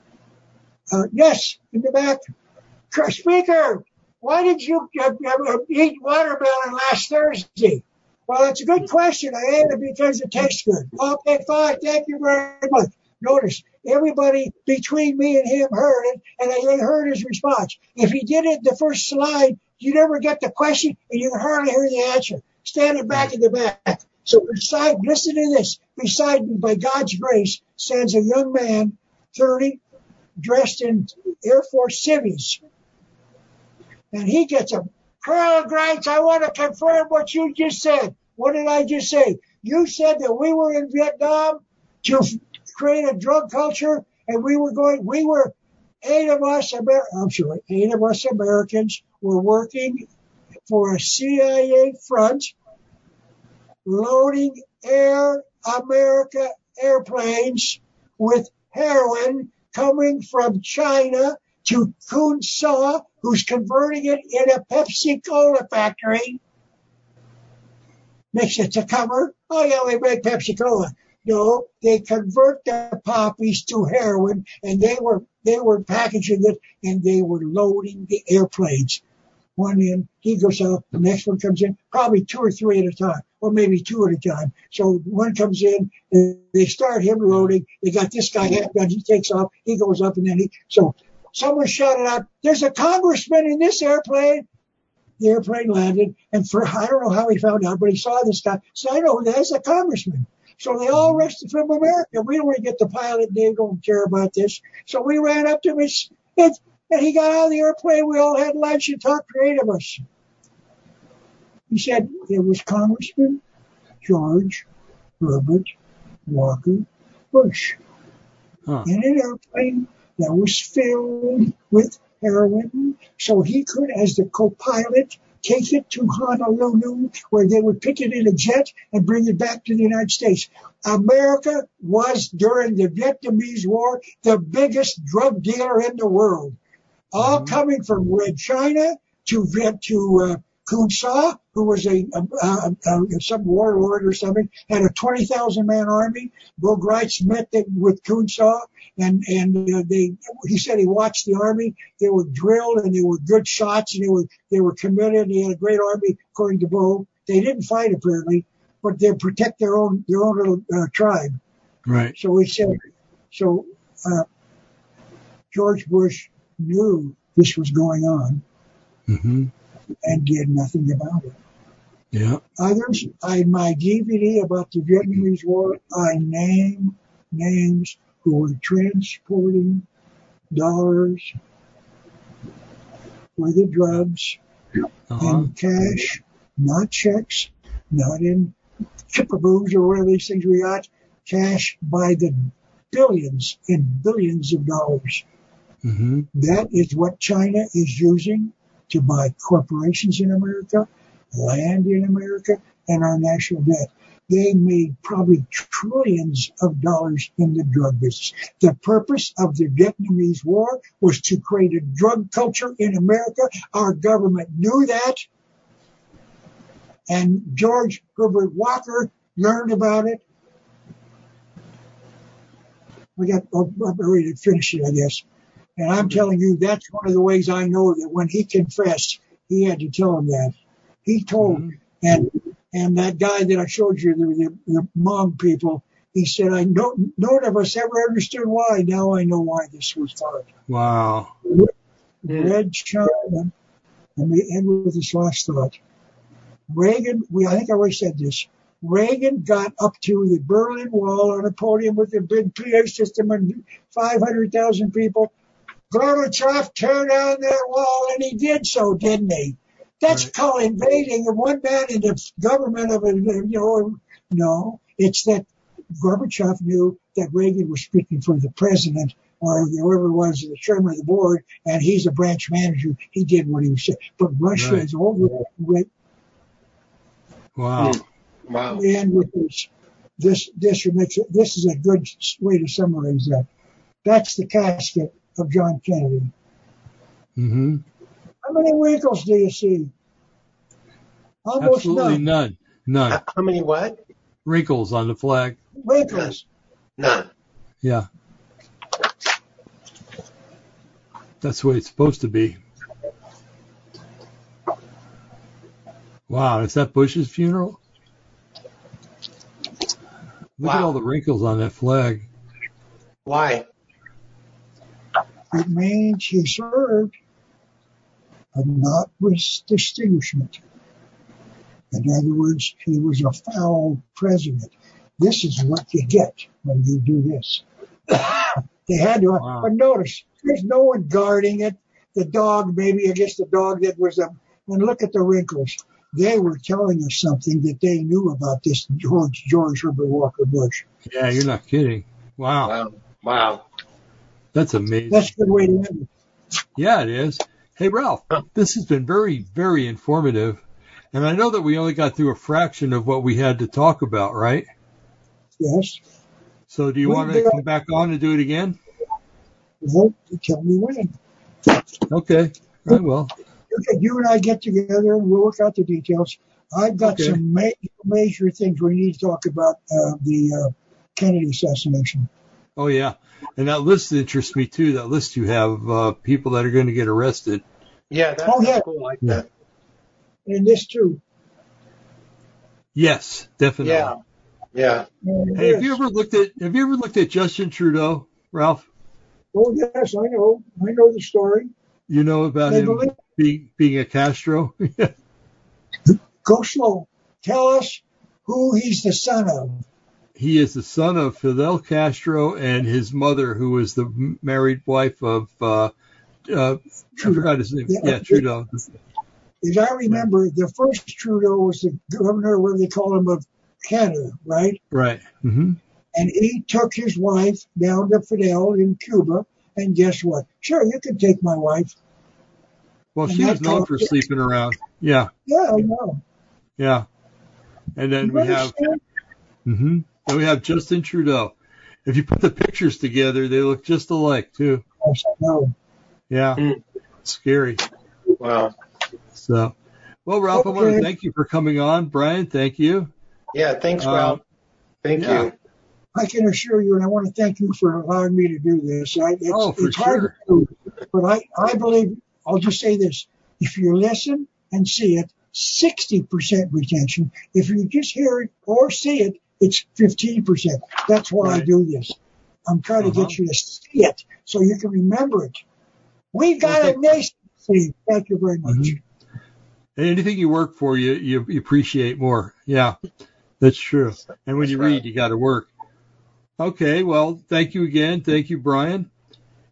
Uh, yes, in the back. Speaker, why did you uh, uh, eat watermelon last Thursday? Well, it's a good question. I ate it because it tastes good. Okay, fine. Thank you very much. Notice everybody between me and him heard it, and they heard his response. If he did it the first slide, you never get the question, and you can hardly hear the answer. Standing back in the back. So beside, listen to this. Beside me, by God's grace, stands a young man, 30, dressed in Air Force civvies. And he gets a Colonel Gritz, I want to confirm what you just said. What did I just say? You said that we were in Vietnam to create a drug culture, and we were going. We were eight of us. Amer- I'm sorry, eight of us Americans were working for a CIA front, loading Air America airplanes with heroin coming from China to Kun Sa, who's converting it in a Pepsi Cola factory. Makes it to cover. Oh yeah, we make Pepsi Cola. No, they convert the poppies to heroin, and they were they were packaging it, and they were loading the airplanes. One in, he goes out, the next one comes in, probably two or three at a time, or maybe two at a time. So one comes in, and they start him loading. They got this guy handgun, he takes off, he goes up, and then he. So someone shouted out, "There's a congressman in this airplane." The airplane landed, and for I don't know how he found out, but he saw this guy. So I know that's a congressman. So they all rested from America. We don't want to get the pilot. They don't care about this. So we ran up to him, and, and he got out of the airplane. We all had lunch and talked to eight of us. He said it was Congressman George Herbert Walker Bush Huh. in an airplane that was filled with heroin, so he could, as the co-pilot, take it to Honolulu, where they would pick it in a jet and bring it back to the United States. America was, during the Vietnamese War, the biggest drug dealer in the world. All coming from Red China to Viet, to uh, Kun Sa, who was a, a, a, some warlord or something, had a 20,000 man army. Bill Gritz met them with Kun Sa, and and uh, they he said he watched the army. They were drilled and they were good shots and they were they were committed. They had a great army, according to Bo. They didn't fight apparently, but they protect their own their own little uh, tribe. Right. So he said, so uh, George Bush knew this was going on hmm and did nothing about it. Yeah. Others, I my DVD about the Vietnamese War, I name names who were transporting dollars for the drugs Uh-huh. in cash, not checks, not in chippaboos or whatever these things we got, cash by the billions and billions of dollars. hmm That is what China is using to buy corporations in America, land in America, and our national debt. They made probably trillions of dollars in the drug business. The purpose of the Vietnamese War was to create a drug culture in America. Our government knew that. And George Herbert Walker learned about it. We got, oh, I'm ready to finish it, I guess. And I'm telling you, that's one of the ways I know that when he confessed, he had to tell him that. He told, Mhm. and and that guy that I showed you, the, the, the Hmong people, he said, I know none of us ever understood why. Now I know why this was done. Wow. Red China. Let me end with this last thought. Reagan, we I think I already said this. Reagan got up to the Berlin Wall on a podium with a big PA system and 500,000 people. Gorbachev tear down that wall, and he did so, didn't he? That's Right. called invading of one man in the government of a, you know, no, it's that Gorbachev knew that Reagan was speaking for the president or whoever was the chairman of the board, and he's a branch manager. He did what he was saying. But Russia Right. is over. Right. Wow. Hmm. Wow. We end with this. This this makes it, this is a good way to summarize that. That's the casket of John Kennedy. hmm How many wrinkles do you see? Almost Absolutely none. none. None. How how many what? Wrinkles on the flag. Wrinkles. None. Yeah. That's the way it's supposed to be. Wow, is that Bush's funeral? Look at all the wrinkles on that flag. Why? It means he served, but not with distinguishment. In other words, he was a foul president. This is what you get when you do this. [coughs] they had to, Wow. but notice, there's no one guarding it. The dog, maybe I guess the dog that was a, and look at the wrinkles. They were telling us something that they knew about this George George Herbert Walker Bush. Yeah, you're not kidding. Wow, Wow. Wow. That's amazing. That's a good way to end it. Yeah, it is. Hey, Ralph, this has been very, very informative. And I know that we only got through a fraction of what we had to talk about, right? Yes. So do you We want to come back on and do it again? Vote to tell me when. Okay. All right, well, Okay, you and I get together and we'll work out the details. I've got Okay. some major, major things we need to talk about uh, the uh, Kennedy assassination. Oh yeah. And that list interests me too. That list you have, uh, people that are going to get arrested. Yeah, that's Oh, yeah. cool. I like Yeah. that. And this too. Yes, definitely. Yeah. Yeah. Hey, have you ever looked at, have you ever looked at Justin Trudeau, Ralph? Oh yes, I know. I know the story. You know about They him believe- being, being a Castro? [laughs] Go slow. Tell us who he's the son of. He is the son of Fidel Castro and his mother, who was the married wife of, uh, uh, I forgot his name. Yeah. Yeah, Trudeau. As I remember, the first Trudeau was the governor, whatever they call him, of Canada, right? Right. hmm And he took his wife down to Fidel in Cuba. And guess what? Sure, you can take my wife. Well, And she was known for sleeping around. Yeah. Yeah, I know. Yeah. And then we have, understand? Then we have Justin Trudeau. If you put the pictures together, they look just alike too. Yes, I know. Yeah. Hmm. Scary. Wow. So, well, Ralph, I want to thank you for coming on. Brian, thank you. Yeah. Thanks, Uh, Ralph. Thank yeah. you. I can assure you, and I want to thank you for allowing me to do this. I, it's, Oh, for it's hard to do, but I, I believe, I'll just say this. If you listen and see it, 60% retention. If you just hear it or see it, it's 15%. That's why I do this. I'm trying to Uh-huh. get you to see it so you can remember it. We've got Well, a nation. See, thank you very much. Mhm. And anything you work for, you, you you appreciate more. Yeah, that's true. And when That's you right. read, you got to work. Okay, well, thank you again. Thank you, Brian.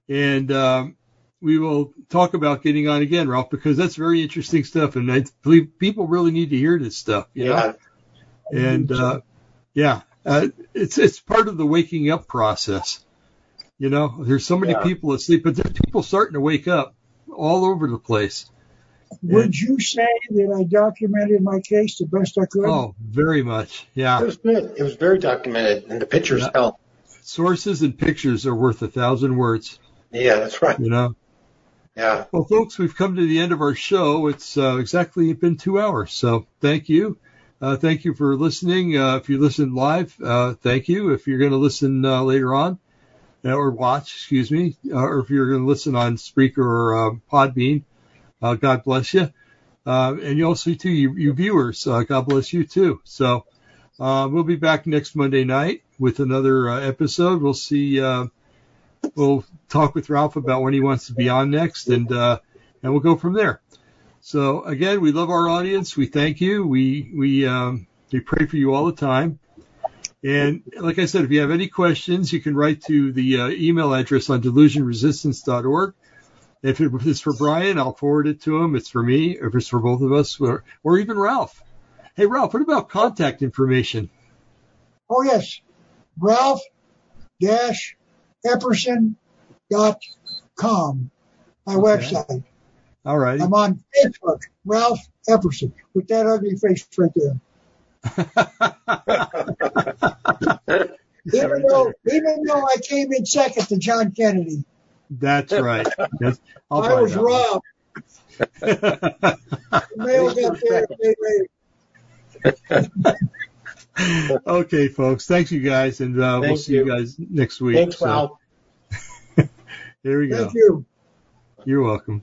And um, we will talk about getting on again, Ralph, because that's very interesting stuff. And I believe people really need to hear this stuff. You Yeah. know? And uh, yeah, uh, it's it's part of the waking up process. You know, there's so many Yeah. people asleep, but there's people starting to wake up all over the place. Would you say that I documented my case the best I could? Oh, very much. Yeah. It was good. It was very documented, and the pictures Yeah. help. Sources and pictures are worth a thousand words, Yeah, that's right. you know? Yeah. Well, folks, we've come to the end of our show. It's uh, exactly been two hours. So thank you. Uh, thank you for listening. Uh, if you listen live, uh, thank you. If you're going to listen uh, later on uh, or watch, excuse me, uh, or if you're going to listen on Spreaker or Podbean, God bless you. And you also, too, you, you viewers, God bless you, too. So we'll be back next Monday night with another episode. We'll see. We'll talk with Ralph about when he wants to be on next, and and we'll go from there. So again, we love our audience. We thank you. We we um, we pray for you all the time. And like I said, if you have any questions, you can write to the uh, email address on delusionresistance.org. If it's for Brian, I'll forward it to him. It's for me. If it's for both of us, or, or even Ralph. Hey, Ralph, what about contact information? Oh, yes. Ralph dash Epperson dot com, my Okay. website. All righty. I'm on Facebook, Ralph Epperson, with that ugly face right there. [laughs] Even though, even though I came in second to John Kennedy, That's right. Yes, I'll I buy was that robbed. mail got there. They, they, [laughs] okay, folks. Thank you guys, and uh, we'll see you. you. guys next week. Thanks, So, Ralph. [laughs] Here we go. thank you. You're welcome.